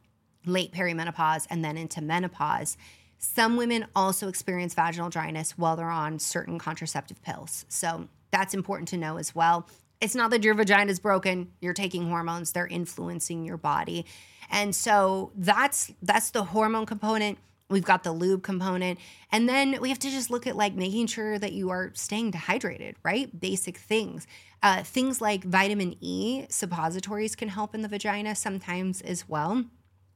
late perimenopause, and then into menopause. Some women also experience vaginal dryness while they're on certain contraceptive pills. So that's important to know as well. It's not that your vagina is broken, you're taking hormones, they're influencing your body. And so that's that's the hormone component. We've got the lube component. And then we have to just look at like making sure that you are staying dehydrated, right? Basic things. Uh, things like vitamin E suppositories can help in the vagina sometimes as well.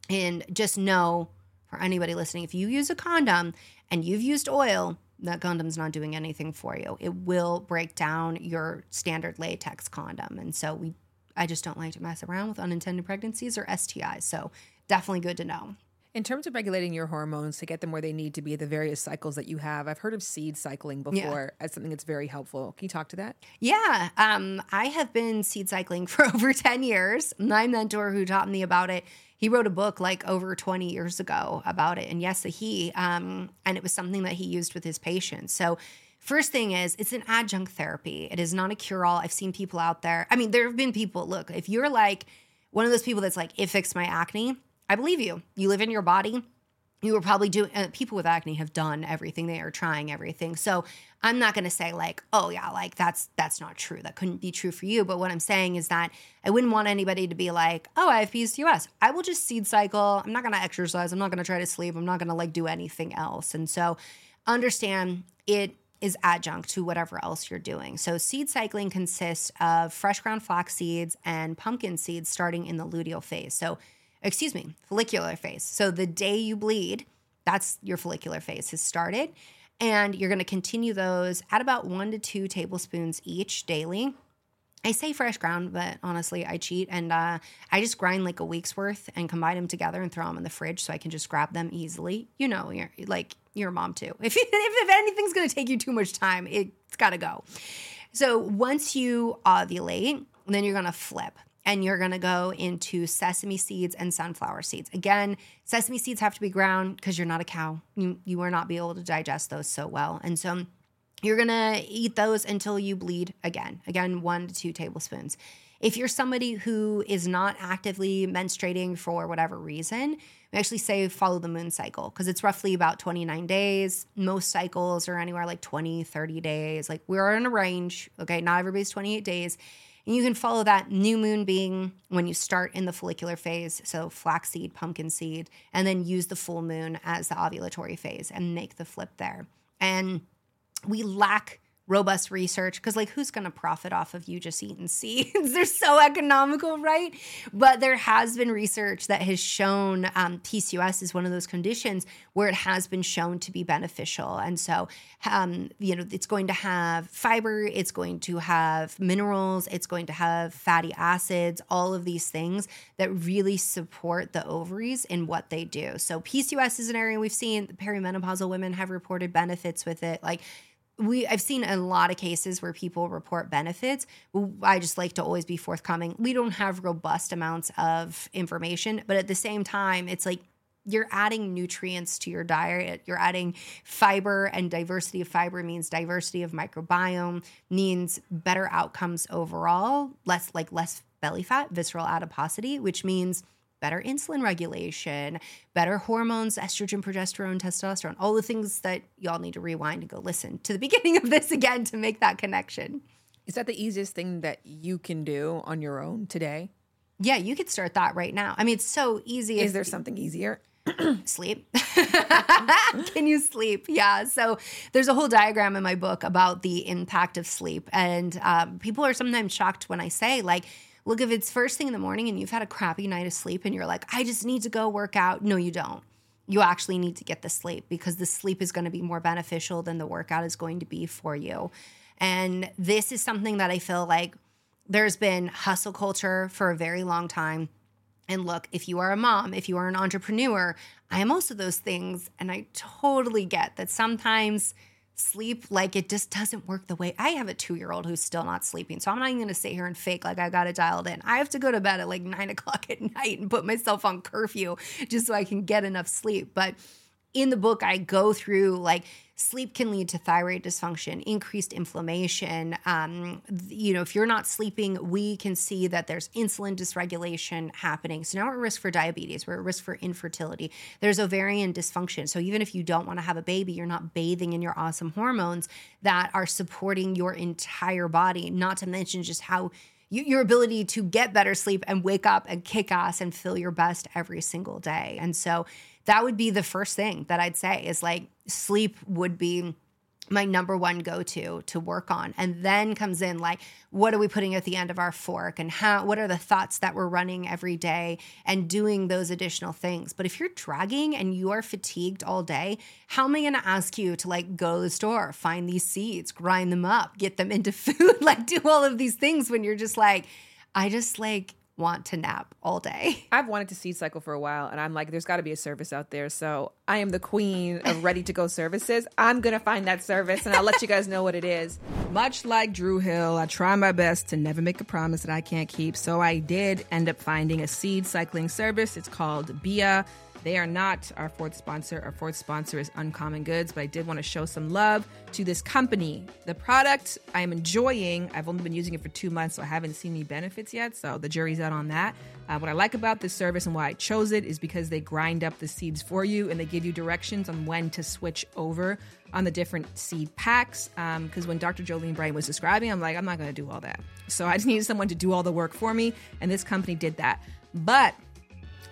And just know for anybody listening, if you use a condom and you've used oil, that condom's not doing anything for you. It will break down your standard latex condom. And so we I just don't like to mess around with unintended pregnancies or STIs. So definitely good to know. In terms of regulating your hormones to get them where they need to be, the various cycles that you have, I've heard of seed cycling before as something that's very helpful. Can you talk to that? Yeah, um, I have been seed cycling for over 10 years. My mentor who taught me about it, he wrote a book like over 20 years ago about it. And yes, a he. Um, and it was something that he used with his patients. So, first thing is, it's an adjunct therapy. It is not a cure all. I've seen people out there. I mean, there have been people, look, if you're like one of those people that's like, it fixed my acne, I believe you. You live in your body. You were probably doing uh, people with acne have done everything. They are trying everything. So i'm not going to say like oh yeah like that's that's not true. That couldn't be true for you. But what i'm saying is that i wouldn't want anybody to be like oh i have pcos i will just seed cycle. I'm not going to exercise. I'm not going to try to sleep. I'm not going to like do anything else. And so understand it is adjunct to whatever else you're doing. So, seed cycling consists of fresh ground flax seeds and pumpkin seeds starting in the luteal phase. So, excuse me, follicular phase. So, the day you bleed, that's your follicular phase has started. And you're going to continue those at about one to two tablespoons each daily. I say fresh ground, but honestly, I cheat and uh, I just grind like a week's worth and combine them together and throw them in the fridge so I can just grab them easily. You know, you're like your mom too. If, if, if anything's going to take you too much time, it's got to go. So once you ovulate, then you're going to flip and you're going to go into sesame seeds and sunflower seeds. Again, sesame seeds have to be ground because you're not a cow. You, you will not be able to digest those so well. And so you're gonna eat those until you bleed again. Again, one to two tablespoons. If you're somebody who is not actively menstruating for whatever reason, we actually say follow the moon cycle because it's roughly about 29 days. Most cycles are anywhere like 20, 30 days. Like we're in a range. Okay. Not everybody's 28 days. And you can follow that new moon being when you start in the follicular phase, so flaxseed, pumpkin seed, and then use the full moon as the ovulatory phase and make the flip there. And we lack robust research because like who's going to profit off of you just eating seeds? They're so economical right? But there has been research that has shown um, pcos is one of those conditions where it has been shown to be beneficial. And so um, you know it's going to have fiber it's going to have minerals it's going to have fatty acids all of these things that really support the ovaries in what they do. So pcos is an area we've seen. Perimenopausal women have reported benefits with it. Like we I've seen a lot of cases where people report benefits. I just like to always be forthcoming. We don't have robust amounts of information, but at the same time, it's like you're adding nutrients to your diet. You're adding fiber, and diversity of fiber means diversity of microbiome, means better outcomes overall, less like less belly fat, visceral adiposity, which means better insulin regulation, better hormones, estrogen, progesterone, testosterone, all the things that y'all need to rewind and go listen to the beginning of this again to make that connection. Is that the easiest thing that you can do on your own today? Yeah, you could start that right now. I mean, it's so easy. Is there something easier? sleep. Can you sleep? Yeah. So there's a whole diagram in my book about the impact of sleep. And um, people are sometimes shocked when I say, like, Look, if it's first thing in the morning and you've had a crappy night of sleep and you're like, I just need to go work out. No, you don't. You actually need to get the sleep because the sleep is going to be more beneficial than the workout is going to be for you. And this is something that I feel like there's been hustle culture for a very long time. And look, if you are a mom, if you are an entrepreneur, I am of those things. And I totally get that sometimes sleep like it just doesn't work the way I have a two year old who's still not sleeping. So I'm not even gonna sit here and fake like I got it dialed in. I have to go to bed at like nine o'clock at night and put myself on curfew just so I can get enough sleep. But in the book, I go through like sleep can lead to thyroid dysfunction, increased inflammation. Um, you know, if you're not sleeping, we can see that there's insulin dysregulation happening. So now we're at risk for diabetes, we're at risk for infertility. There's ovarian dysfunction. So even if you don't want to have a baby, you're not bathing in your awesome hormones that are supporting your entire body, not to mention just how your ability to get better sleep and wake up and kick ass and feel your best every single day. And so that would be the first thing that I'd say is like sleep would be my number one go to to work on. And then comes in like what are we putting at the end of our fork? And how what are the thoughts that we're running every day and doing those additional things? But if you're dragging and you are fatigued all day how am i going to ask you to like go to the store find these seeds grind them up get them into food like do all of these things when you're just like i just like want to nap all day. I've wanted to seed cycle for a while, and I'm like, there's got to be a service out there. So I am the queen of ready to go services. I'm gonna find that service, and I'll let you guys know what it is. Much like Drew Hill, I try my best to never make a promise that I can't keep. So I did end up finding a seed cycling service. It's called Beeya. They are not our fourth sponsor. Our fourth sponsor is Uncommon Goods, but I did want to show some love to this company. The product I am enjoying, I've only been using it for two months, so I haven't seen any benefits yet, so the jury's out on that. Uh, what I like about this service and why I chose it is because they grind up the seeds for you and they give you directions on when to switch over on the different seed packs. Because um, when Dr. Jolene Brighten was describing, I'm like, I'm not going to do all that. So I just needed someone to do all the work for me, and this company did that. But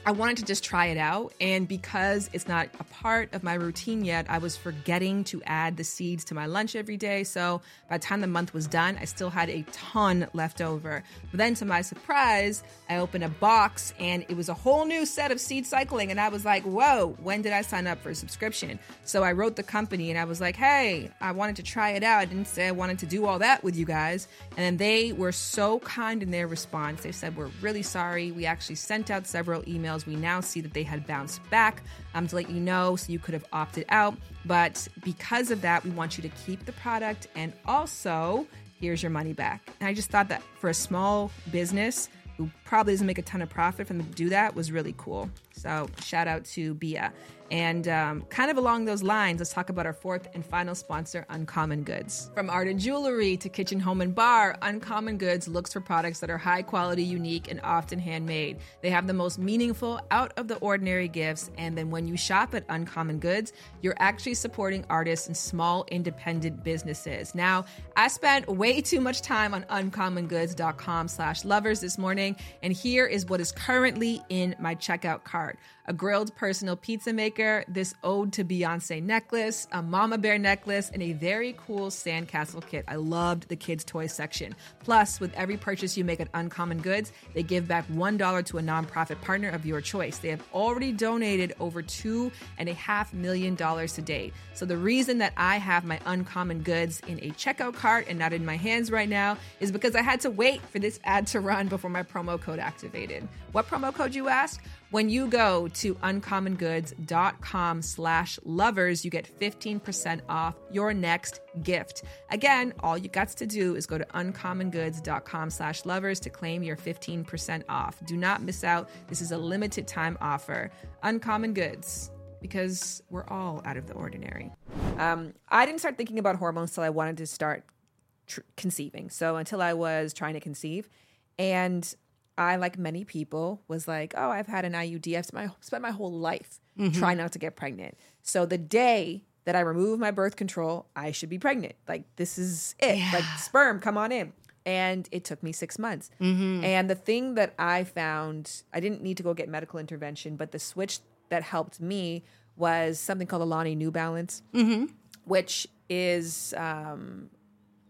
I wanted to just try it out. And because it's not a part of my routine yet, I was forgetting to add the seeds to my lunch every day. So by the time the month was done, I still had a ton left over. But then to my surprise, I opened a box and it was a whole new set of seed cycling. And I was like, whoa, when did I sign up for a subscription? So I wrote the company and I was like, hey, I wanted to try it out. I didn't say I wanted to do all that with you guys. And then they were so kind in their response. They said, we're really sorry. We actually sent out several emails emails, we now see that they had bounced back um, to let you know so you could have opted out. But because of that, we want you to keep the product and also here's your money back. And I just thought that for a small business who probably doesn't make a ton of profit from to do that was really cool. So shout out to Beeya. And um, kind of along those lines, let's talk about our fourth and final sponsor, Uncommon Goods. From art and jewelry to kitchen, home, and bar, Uncommon Goods looks for products that are high quality, unique, and often handmade. They have the most meaningful, out of the ordinary gifts. And then when you shop at Uncommon Goods, you're actually supporting artists and small independent businesses. Now, I spent way too much time on uncommongoods.com slash lovers this morning, and here is what is currently in my checkout cart a grilled personal pizza maker, this ode to Beyonce necklace, a mama bear necklace, and a very cool sandcastle kit. I loved the kids' toy section. Plus, with every purchase you make at Uncommon Goods, they give back $1 to a nonprofit partner of your choice. They have already donated over two and a half million dollars to date. So the reason that I have my Uncommon Goods in a checkout cart and not in my hands right now is because I had to wait for this ad to run before my promo code activated. What promo code you ask? When you go to uncommongood.com slash lovers, you get 15% off your next gift. Again, all you got to do is go to uncommongood.com slash lovers to claim your 15% off. Do not miss out. This is a limited time offer. Uncommon Goods, because we're all out of the ordinary. Um, I didn't start thinking about hormones till I wanted to start tr- conceiving. So until I was trying to conceive. And I, like many people, was like, oh, I've had an IUD. I've spent my, spent my whole life mm-hmm. trying not to get pregnant. So the day that I remove my birth control, I should be pregnant. Like, this is it. Like, sperm, come on in. And it took me six months. Mm-hmm. And the thing that I found, I didn't need to go get medical intervention, but the switch that helped me was something called Alani Nu Balance, mm-hmm. which is um,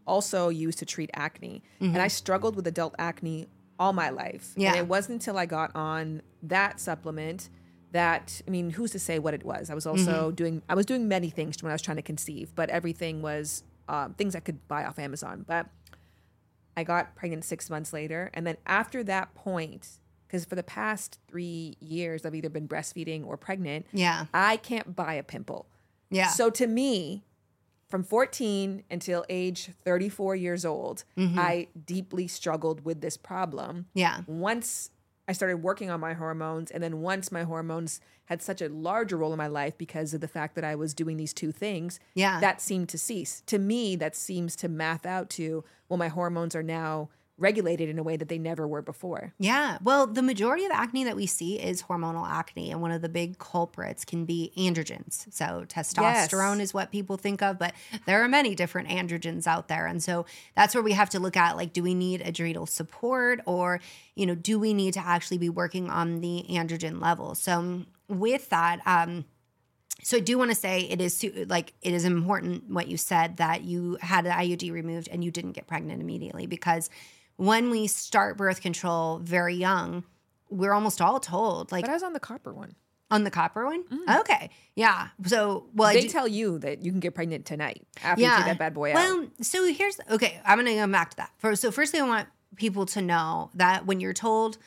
also used to treat acne. And I struggled with adult acne all my life. Yeah. And it wasn't until I got on that supplement that I mean, who's to say what it was? I was also doing I was doing many things when I was trying to conceive, but everything was um, things I could buy off Amazon. But I got pregnant six months later, and then after that point, because for the past three years I've either been breastfeeding or pregnant. Yeah. I can't buy a pimple. Yeah. So to me, from 14 until age 34 years old, mm-hmm. I deeply struggled with this problem. Yeah. Once I started working on my hormones, and then once my hormones had such a larger role in my life because of the fact that I was doing these two things, Yeah. that seemed to cease. To me, that seems to math out to, well, my hormones are now regulated in a way that they never were before. Yeah. Well, the majority of acne that we see is hormonal acne, and one of the big culprits can be androgens. So, testosterone is what people think of, but there are many different androgens out there. And so, that's where we have to look at like, do we need adrenal support, or, you know, do we need to actually be working on the androgen level? So, with that, um, so I do want to say it is like it is important what you said that you had an IUD removed and you didn't get pregnant immediately because when we start birth control very young, we're almost all told like But I was on the copper one. on the copper one. Mm. Okay, yeah. So well, They do- tell you that you can get pregnant tonight after you take that bad boy out. well, so here's okay. I'm gonna go back to that. First, so firstly, I want people to know that when you're told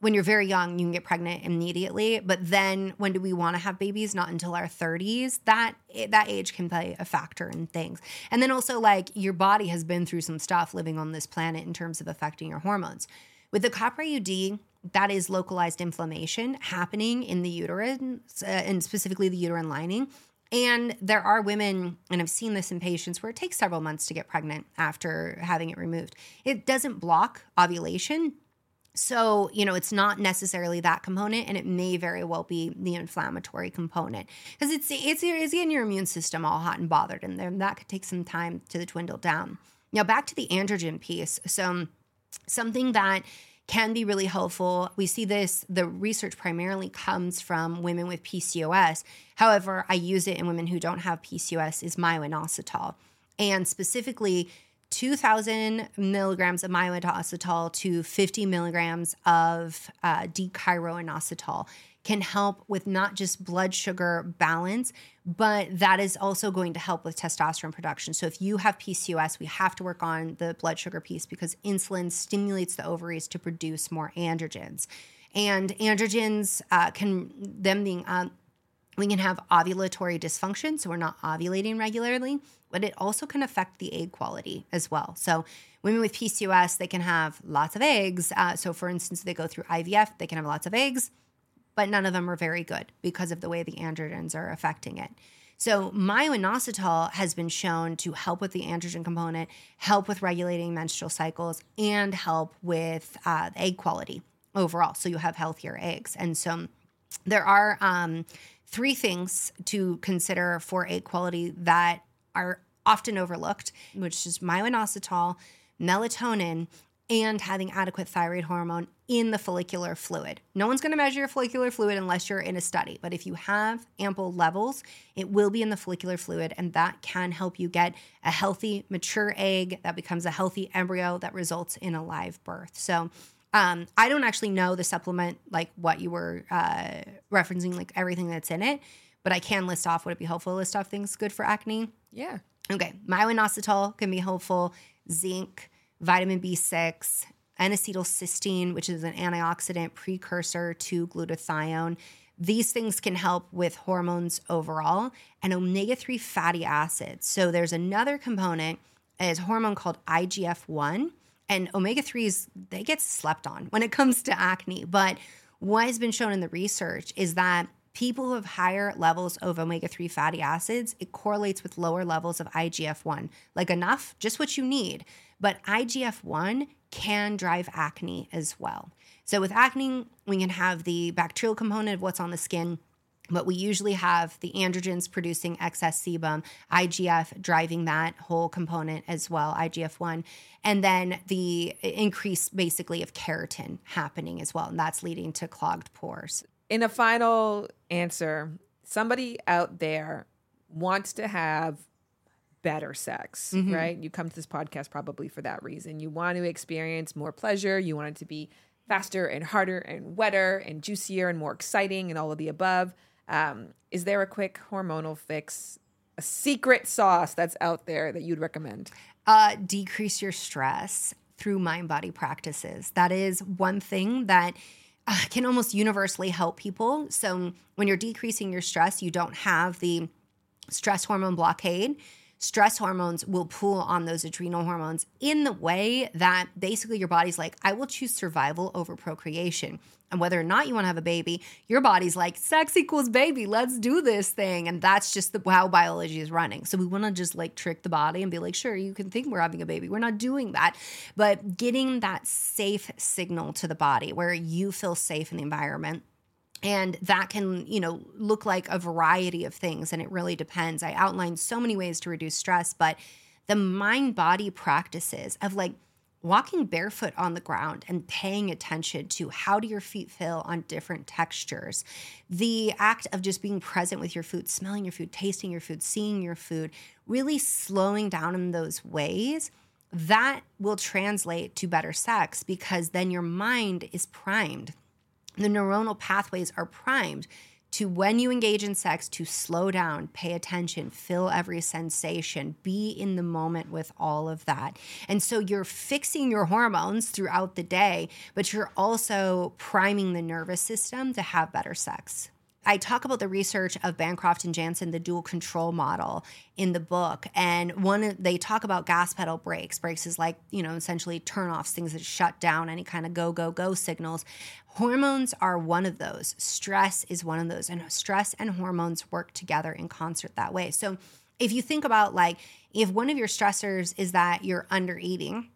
when you're very young, you can get pregnant immediately. But then, when do we want to have babies? Not until our 30s. That that age can play a factor in things. And then also, like your body has been through some stuff living on this planet in terms of affecting your hormones. With the copper IUD, that is localized inflammation happening in the uterine, uh, and specifically the uterine lining. And there are women, and I've seen this in patients where it takes several months to get pregnant after having it removed. It doesn't block ovulation. So, you know, it's not necessarily that component, and it may very well be the inflammatory component because it's, it's it's in your immune system all hot and bothered, and then that could take some time to dwindle down. Now, back to the androgen piece. So, something that can be really helpful. We see this, the research primarily comes from women with PCOS. However, I use it in women who don't have PCOS, is myoinositol. And specifically, 2,000 milligrams of myoinositol to 50 milligrams of uh, D-chiroinositol can help with not just blood sugar balance, but that is also going to help with testosterone production. So if you have PCOS, we have to work on the blood sugar piece because insulin stimulates the ovaries to produce more androgens. And androgens uh, can, them being, um, we can have ovulatory dysfunction, so we're not ovulating regularly, but it also can affect the egg quality as well. So women with PCOS, they can have lots of eggs. Uh, so for instance, they go through IVF, they can have lots of eggs but none of them are very good because of the way the androgens are affecting it. So, myo-inositol has been shown to help with the androgen component, help with regulating menstrual cycles, and help with uh, egg quality overall. So, you have healthier eggs. And so, there are um, three things to consider for egg quality that are often overlooked, which is myo-inositol, melatonin, and having adequate thyroid hormone in the follicular fluid. No one's going to measure your follicular fluid unless you're in a study, but if you have ample levels, it will be in the follicular fluid, and that can help you get a healthy, mature egg that becomes a healthy embryo that results in a live birth. So, um, I don't actually know the supplement, like what you were uh, referencing, like everything that's in it, but I can list off. Would it be helpful to list off things good for acne? Yeah. Okay, myo-inositol can be helpful. Zinc, vitamin B6, N-acetylcysteine, which is an antioxidant precursor to glutathione. These things can help with hormones overall and omega 3 fatty acids. So there's another component, is hormone called IGF 1. And omega 3s, they get slept on when it comes to acne. But what has been shown in the research is that people who have higher levels of omega 3 fatty acids, it correlates with lower levels of IGF 1. Like enough, just what you need. But IGF 1 can drive acne as well. So, with acne, we can have the bacterial component of what's on the skin. But we usually have the androgens producing excess sebum, IGF driving that whole component as well, IGF 1, and then the increase basically of keratin happening as well. And that's leading to clogged pores. In a final answer, somebody out there wants to have better sex, Mm-hmm. right? You come to this podcast probably for that reason. You want to experience more pleasure. You want it to be faster and harder and wetter and juicier and more exciting and all of the above. Um, is there a quick hormonal fix, a secret sauce that's out there that you'd recommend? uh, decrease your stress through mind body practices. That is one thing that uh, can almost universally help people. So, when you're decreasing your stress, you don't have the stress hormone blockade. Stress hormones will pull on those adrenal hormones in the way that basically your body's like, I will choose survival over procreation. And whether or not you want to have a baby, your body's like, sex equals baby, let's do this thing. And that's just the, how biology is running. So we want to just like trick the body and be like, sure, you can think we're having a baby. We're not doing that. But getting that safe signal to the body where you feel safe in the environment and that can you know look like a variety of things and it really depends i outlined so many ways to reduce stress but the mind body practices of like walking barefoot on the ground and paying attention to how do your feet feel on different textures. The act of just being present with your food smelling your food tasting your food seeing your food really slowing down in those ways that will translate to better sex because then your mind is primed. The neuronal pathways are primed to when you engage in sex to slow down, pay attention, feel every sensation, be in the moment with all of that. And so you're fixing your hormones throughout the day, but you're also priming the nervous system to have better sex. I talk about the research of Bancroft and Janssen, the dual control model in the book. And one, they talk about gas pedal brakes. Brakes is like, you know, essentially turn offs, things that shut down any kind of go, go, go signals. Hormones are one of those. Stress is one of those. And stress and hormones work together in concert that way. So if you think about like, if one of your stressors is that you're under eating,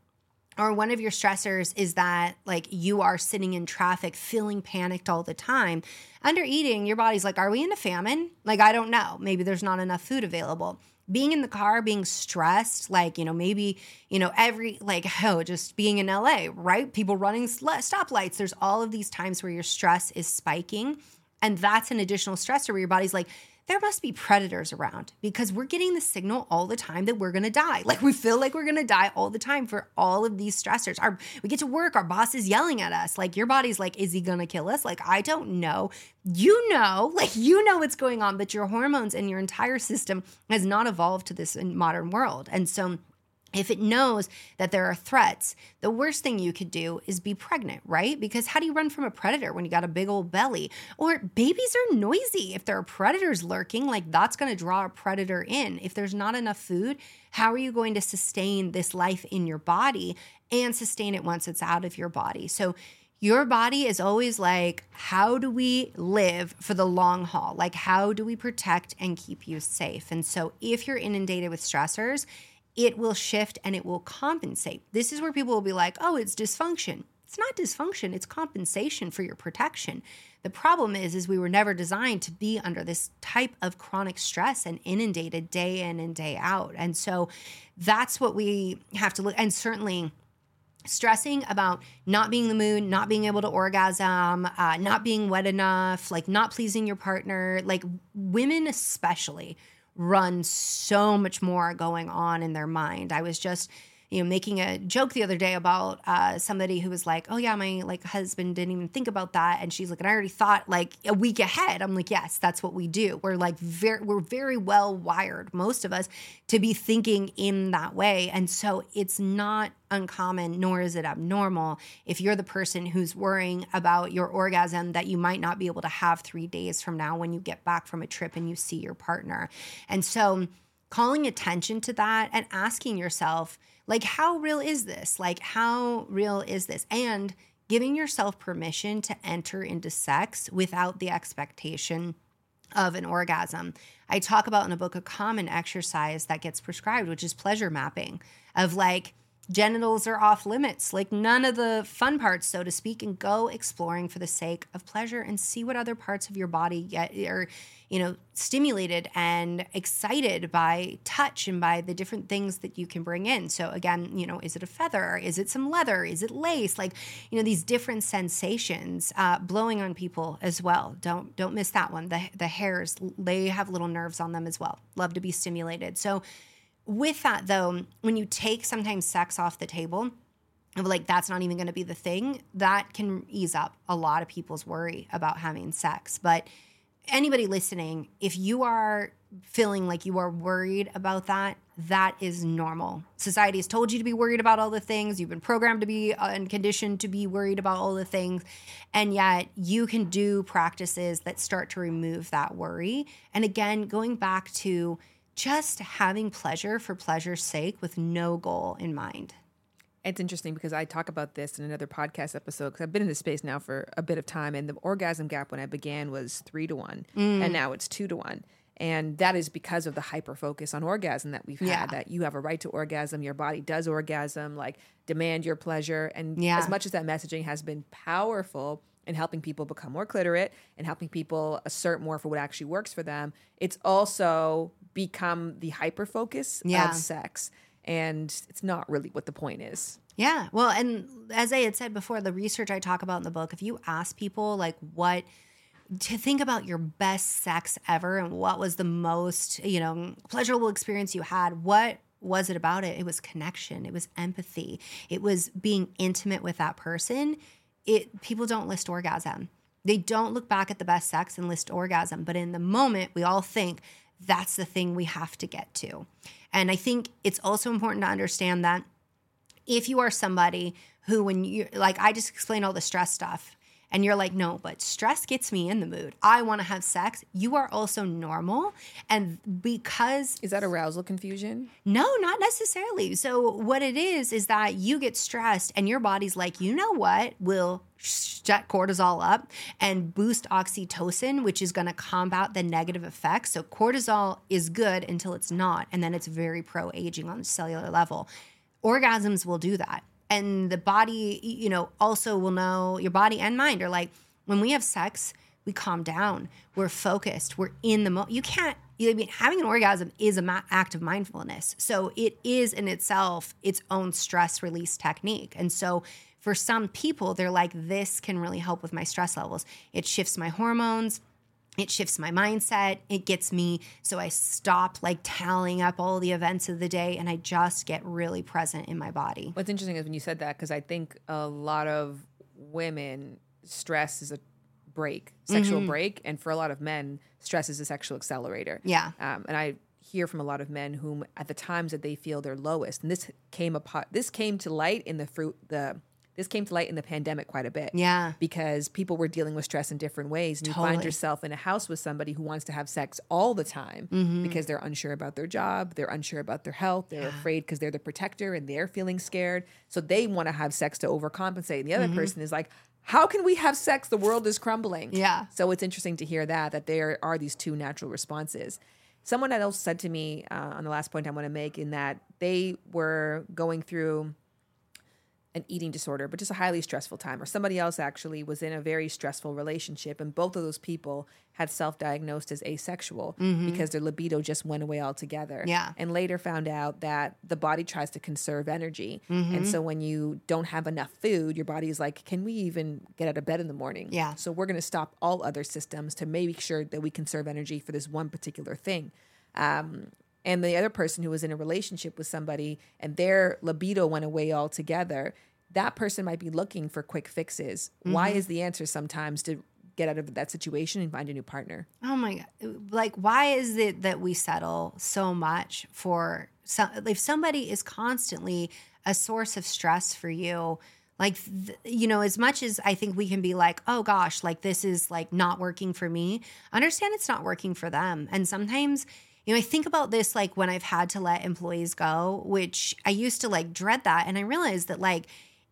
or one of your stressors is that like you are sitting in traffic feeling panicked all the time. Under eating your body's like are we in a famine? Like i don't know. Maybe there's not enough food available. Being in the car being stressed like you know maybe you know every like oh just being in la right? People running stoplights. There's all of these times where your stress is spiking and that's an additional stressor where your body's like there must be predators around because we're getting the signal all the time that we're to die. Like we feel like we're to die all the time for all of these stressors. Our we get to work, our boss is yelling at us. Like your body's like is he to kill us? Like I don't know. You know, like you know what's going on, but your hormones and your entire system has not evolved to this modern world. And so if it knows that there are threats, the worst thing you could do is be pregnant, right? Because how do you run from a predator when you got a big old belly? Or babies are noisy. If there are predators lurking, like that's going to draw a predator in. If there's not enough food, how are you going to sustain this life in your body and sustain it once it's out of your body? So Your body is always like, how do we live for the long haul? Like, how do we protect and keep you safe? And so, if you're inundated with stressors, it will shift and it will compensate. This is where people will be like, oh, it's dysfunction. It's not dysfunction, it's compensation for your protection. The problem is is we were never designed to be under this type of chronic stress and inundated day in and day out. And so that's what we have to look and certainly stressing about not being the moon, not being able to orgasm, uh, not being wet enough, like not pleasing your partner, like women especially run so much more going on in their mind. I was just you know making a joke the other day about uh, somebody who was like oh yeah my like husband didn't even think about that. And she's like and i already thought like a week ahead. I'm like yes that's what we do. We're like very we're very well wired most of us to be thinking in that way. And so it's not uncommon nor is it abnormal if you're the person who's worrying about your orgasm that you might not be able to have 3 days from now when you get back from a trip and you see your partner. And so calling attention to that and asking yourself like, how real is this? Like, how real is this? And giving yourself permission to enter into sex without the expectation of an orgasm. I talk about in a book a common exercise that gets prescribed, which is pleasure mapping, of like, genitals are off limits, like none of the fun parts, so to speak, and go exploring for the sake of pleasure and see what other parts of your body get are, you know, stimulated and excited by touch and by the different things that you can bring in. So again, you know, is it a feather? Is it some leather? Is it lace? Like, you know, these different sensations, uh, blowing on people as well. Don't don't miss that one. The the hairs, they have little nerves on them as well. Love to be stimulated. So with that though, when you take sometimes sex off the table, like that's not even going to be the thing, that can ease up a lot of people's worry about having sex. But anybody listening, if you are feeling like you are worried about that, that is normal. Society has told you to be worried about all the things. You've been programmed to be uh, and conditioned to be worried about all the things. And yet you can do practices that start to remove that worry. And again, going back to just having pleasure for pleasure's sake with no goal in mind. It's interesting because I talk about this in another podcast episode because I've been in this space now for a bit of time, and the orgasm gap when I began was three to one, Mm. and now it's two to one. And that is because of the hyper focus on orgasm that we've Yeah. had. That you have a right to orgasm, your body does orgasm, like demand your pleasure. And Yeah. as much as that messaging has been powerful in helping people become more clitorate and helping people assert more for what actually works for them, it's also become the hyper focus Yeah. of sex. And it's not really what the point is. Yeah. Well, and as I had said before, the research I talk about in the book, if you ask people like what to think about your best sex ever and what was the most, you know, pleasurable experience you had, what was it about it? It was connection, it was empathy, it was being intimate with that person. It people don't list orgasm. They don't look back at the best sex and list orgasm, but in the moment we all think that's the thing we have to get to. And I think it's also important to understand that if you are somebody who when you like i just explained all the stress stuff and you're like no but stress gets me in the mood. I want to have sex. You are also normal. And because Is that arousal confusion? no not necessarily. So what it is is that you get stressed and your body's like you know what? We'll shut cortisol up and boost oxytocin which is going to combat the negative effects. So cortisol is good until it's not and then it's very pro aging on the cellular level. Orgasms will do that and the body you know also will know your body and mind are like when we have sex we calm down. We're focused. We're in the mo you can't I mean, having an orgasm is an act of mindfulness. So it is in itself its own stress release technique. And so for some people they're like this can really help with my stress levels. It shifts my hormones it shifts my mindset it gets me so i stop like tallying up all the events of the day and i just get really present in my body What's interesting is when you said that because I think a lot of women stress is a brake, sexual brake, and for a lot of men, stress is a sexual accelerator. Yeah. Um, and I hear from a lot of men whom, at the times that they feel their lowest, and this came apart, this came to light in the fruit the. This came to light in the pandemic quite a bit. Yeah. Because people were dealing with stress in different ways. And you find yourself in a house with somebody who wants to have sex all the time Mm-hmm. because they're unsure about their job, they're unsure about their health, they're afraid because they're the protector and they're feeling scared. So they want to have sex to overcompensate. And the Mm-hmm. other person is like, how can we have sex? The world is crumbling. Yeah. So it's interesting to hear that that there are these two natural responses. Someone else said to me uh, on the last point I want to make in that they were going through an eating disorder, but just a highly stressful time, or somebody else actually was in a very stressful relationship, and both of those people had self diagnosed as asexual because their libido just went away altogether. Yeah. And later found out that the body tries to conserve energy. And so when you don't have enough food, your body is like, can we even get out of bed in the morning? Yeah. So we're going to stop all other systems to make sure that we conserve energy for this one particular thing. Um, and the other person who was in a relationship with somebody and their libido went away altogether, that person might be looking for quick fixes. Why mm-hmm. is the answer sometimes to get out of that situation and find a new partner? Oh my god! Like, why is it that we settle so much for some? If somebody is constantly a source of stress for you, like you know, as much as I think we can be like, oh gosh, like this is like not working for me. Understand it's not working for them, and sometimes. You know, I think about this like when I've had to let employees go, which I used to like dread that. And I realized that like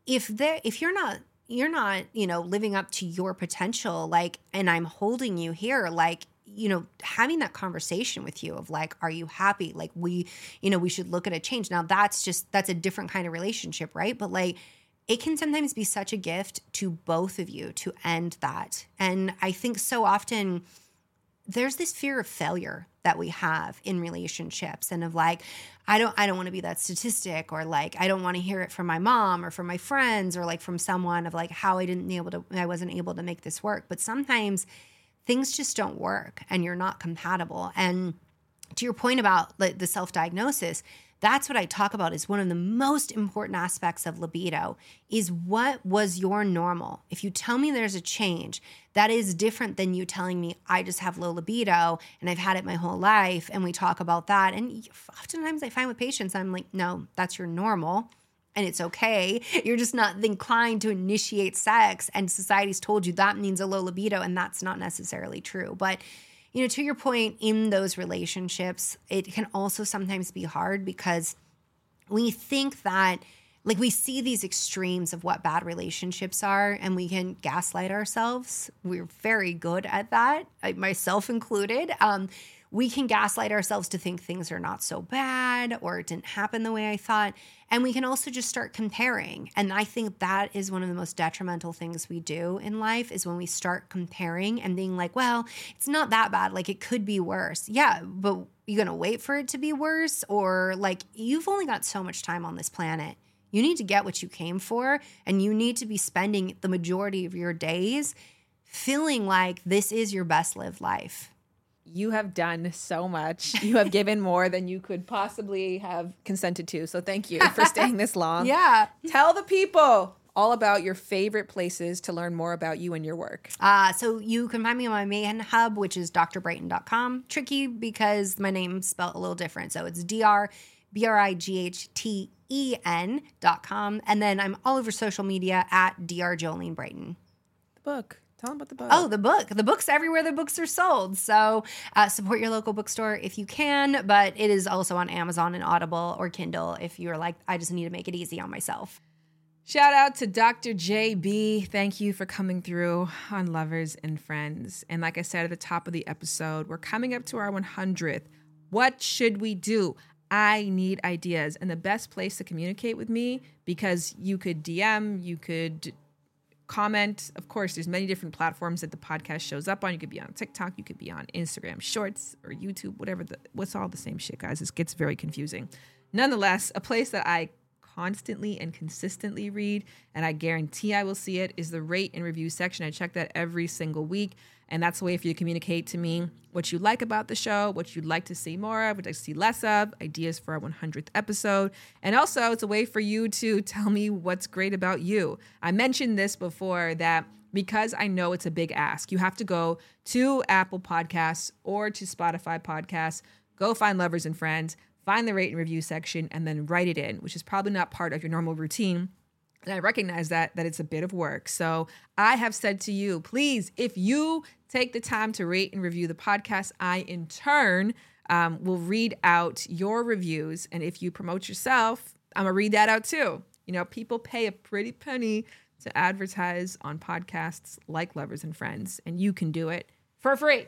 if they if you're not you're not you know living up to your potential like and i'm holding you here like you know having that conversation with you of like are you happy? Like we you know we should look at a change. Now that's just that's a different kind of relationship right? But like it can sometimes be such a gift to both of you to end that. And i think so often there's this fear of failure that we have in relationships and of like i don't i don't want to be that statistic or like i don't want to hear it from my mom or from my friends or like from someone of like how i didn't able to i wasn't able to make this work. But sometimes things just don't work and you're not compatible. And to your point about like the self-diagnosis that's what i talk about is one of the most important aspects of libido is what was your normal if you tell me there's a change that is different than you telling me i just have low libido and i've had it my whole life and we talk about that and oftentimes i find with patients i'm like no that's your normal and it's okay. You're just not inclined to initiate sex, and society's told you that means a low libido, and that's not necessarily true. But you know, to your point, in those relationships, it can also sometimes be hard because we think that like we see these extremes of what bad relationships are and we can gaslight ourselves. We're very good at that myself included. Um, we can gaslight ourselves to think things are not so bad or it didn't happen the way i thought. And we can also just start comparing. And i think that is one of the most detrimental things we do in life is when we start comparing and being like well it's not that bad. Like it could be worse. Yeah but you're gonna wait for it to be worse? Or like you've only got so much time on this planet. You need to get what you came for, and you need to be spending the majority of your days feeling like this is your best lived life. You have done so much. You have given more than you could possibly have consented to. So thank you for staying this long. Yeah. Tell the people all about your favorite places to learn more about you and your work. Uh, so you can find me on my main hub, which is drbrighten.com. Tricky because my name's spelled a little different. So it's dr b r i g h t e n dot com, and then I'm all over social media at dr Jolene Brighten. The book. Tell them about the book. Oh, the book. The book's everywhere the books are sold. So uh, support your local bookstore if you can, but it is also on Amazon and Audible or Kindle if you're like, I just need to make it easy on myself. Shout out to Dr. JB. Thank you for coming through on Lovers and Friends. And like I said at the top of the episode, we're coming up to our 100th. What should we do? I need ideas. And the best place to communicate with me, because you could DM, you could comment. Of course, there's many different platforms that the podcast shows up on. You could be on TikTok, you could be on Instagram Shorts or YouTube, whatever the what's all the same shit, guys. It gets very confusing. Nonetheless, a place that I constantly and consistently read, and I guarantee I will see it, is the rate and review section. I check that every single week. And that's a way for you to communicate to me what you like about the show, what you'd like to see more of, what I see less of, ideas for our 100th episode. And also, it's a way for you to tell me what's great about you. I mentioned this before that because I know it's a big ask, you have to go to Apple Podcasts or to Spotify Podcasts, go find Lovers and Friends, find the rate and review section, and then write it in, which is probably not part of your normal routine. And I recognize that that it's a bit of work. So I have said to you, please, if you take the time to rate and review the podcast, I in turn um, will read out your reviews. And if you promote yourself, I'm gonna read that out too. You know, people pay a pretty penny to advertise on podcasts like Lovers and Friends, and you can do it for free.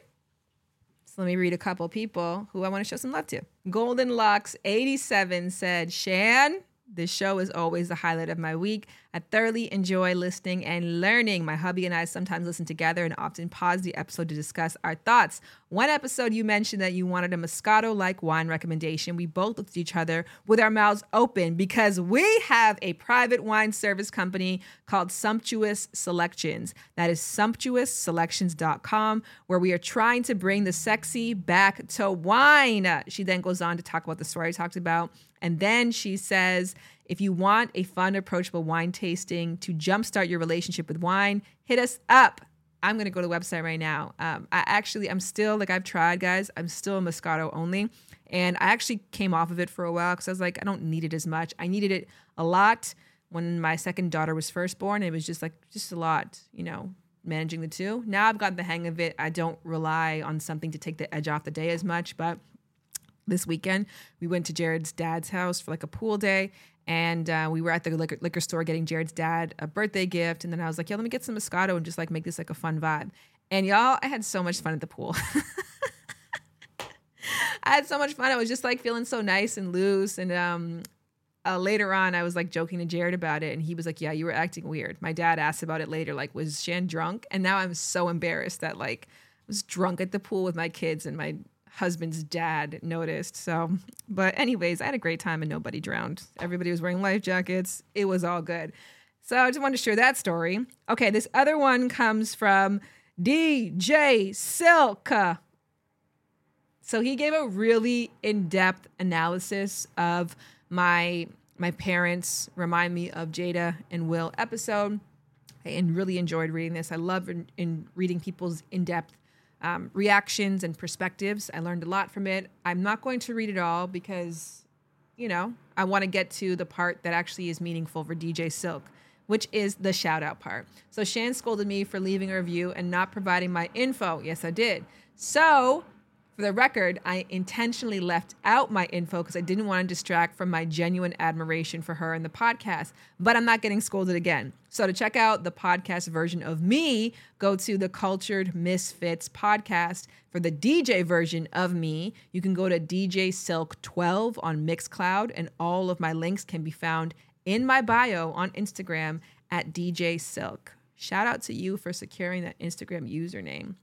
So let me read a couple people who I want to show some love to. Golden Locks 87 said, Shan, this show is always the highlight of my week. I thoroughly enjoy listening and learning. My hubby and I sometimes listen together and often pause the episode to discuss our thoughts. One episode, you mentioned that you wanted a Moscato like wine recommendation. We both looked at each other with our mouths open because we have a private wine service company called Sumptuous Selections. That is sumptuousselections.com, where we are trying to bring the sexy back to wine. She then goes on to talk about the story I talked about. And then she says, if you want a fun, approachable wine tasting to jumpstart your relationship with wine, hit us up. I'm gonna go to the website right now. Um, I actually, I'm still like I've tried, guys. I'm still a Moscato only, and I actually came off of it for a while because I was like, I don't need it as much. I needed it a lot when my second daughter was first born. It was just like just a lot, you know, managing the two. Now I've gotten the hang of it. I don't rely on something to take the edge off the day as much, but this weekend. We went to Jared's dad's house for like a pool day. And uh, we were at the liquor, liquor store getting Jared's dad a birthday gift. And then I was like, yo, let me get some Moscato and just like make this like a fun vibe. And y'all, I had so much fun at the pool. I had so much fun. I was just like feeling so nice and loose. And um, uh, later on, I was like joking to Jared about it. And he was like, yeah, you were acting weird. My dad asked about it later, like, was Shan drunk? And now I'm so embarrassed that like I was drunk at the pool with my kids and my husband's dad noticed. So, but anyways, I had a great time and nobody drowned. Everybody was wearing life jackets. It was all good. So I just wanted to share that story. Okay, this other one comes from DJ Silk. So he gave a really in-depth analysis of my my parents remind me of Jada and Will episode and really enjoyed reading this. I love in, in reading people's in-depth um, reactions and perspectives. I learned a lot from it. I'm not going to read it all because, you know, I want to get to the part that actually is meaningful for DJ Silk, which is the shout out part. So Shan scolded me for leaving a review and not providing my info. Yes, I did. So for the record, I intentionally left out my info because I didn't want to distract from my genuine admiration for her and the podcast, but I'm not getting scolded again. So, to check out the podcast version of me, go to the Cultured Misfits podcast. For the DJ version of me, you can go to DJ Silk 12 on Mixcloud, and all of my links can be found in my bio on Instagram at DJ Silk. Shout out to you for securing that Instagram username.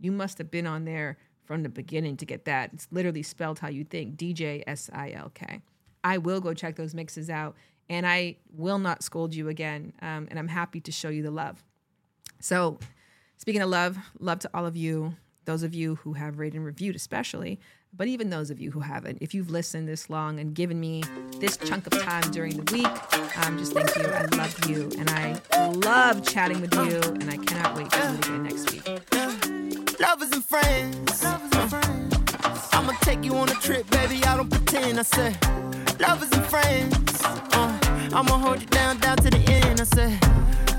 You must have been on there from the beginning to get that. It's literally spelled how you think DJ S I L K. I will go check those mixes out and I will not scold you again. Um, and I'm happy to show you the love. So, speaking of love, love to all of you, those of you who have rated and reviewed, especially, but even those of you who haven't. If you've listened this long and given me this chunk of time during the week, um, just thank you. I love you and I love chatting with you, and I cannot wait to do it again next week. Lovers and friends. I'ma take you on a trip, baby. I don't pretend. I said, lovers and friends. Uh, I'ma hold you down, down to the end. I said,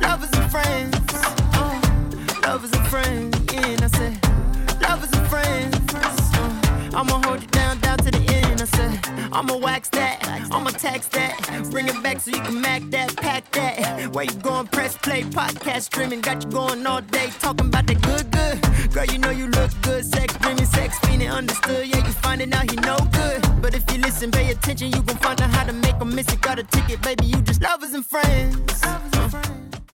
lovers and friends. Uh, lovers and friends. Yeah, I said, lovers and friends. Uh, I'ma hold you down, down to the end. Said, I'ma wax that, I'ma tax that. Bring it back so you can mac that, pack that. Where you going, press play, podcast streaming. Got you going all day, talking about the good, good. Girl, you know you look good. Sex dreaming, sex feeling understood. Yeah, you finding out he no good. But if you listen, pay attention, you gon' find out how to make a miss it. Got a ticket, baby, you just lovers and friends. Lovers and friends.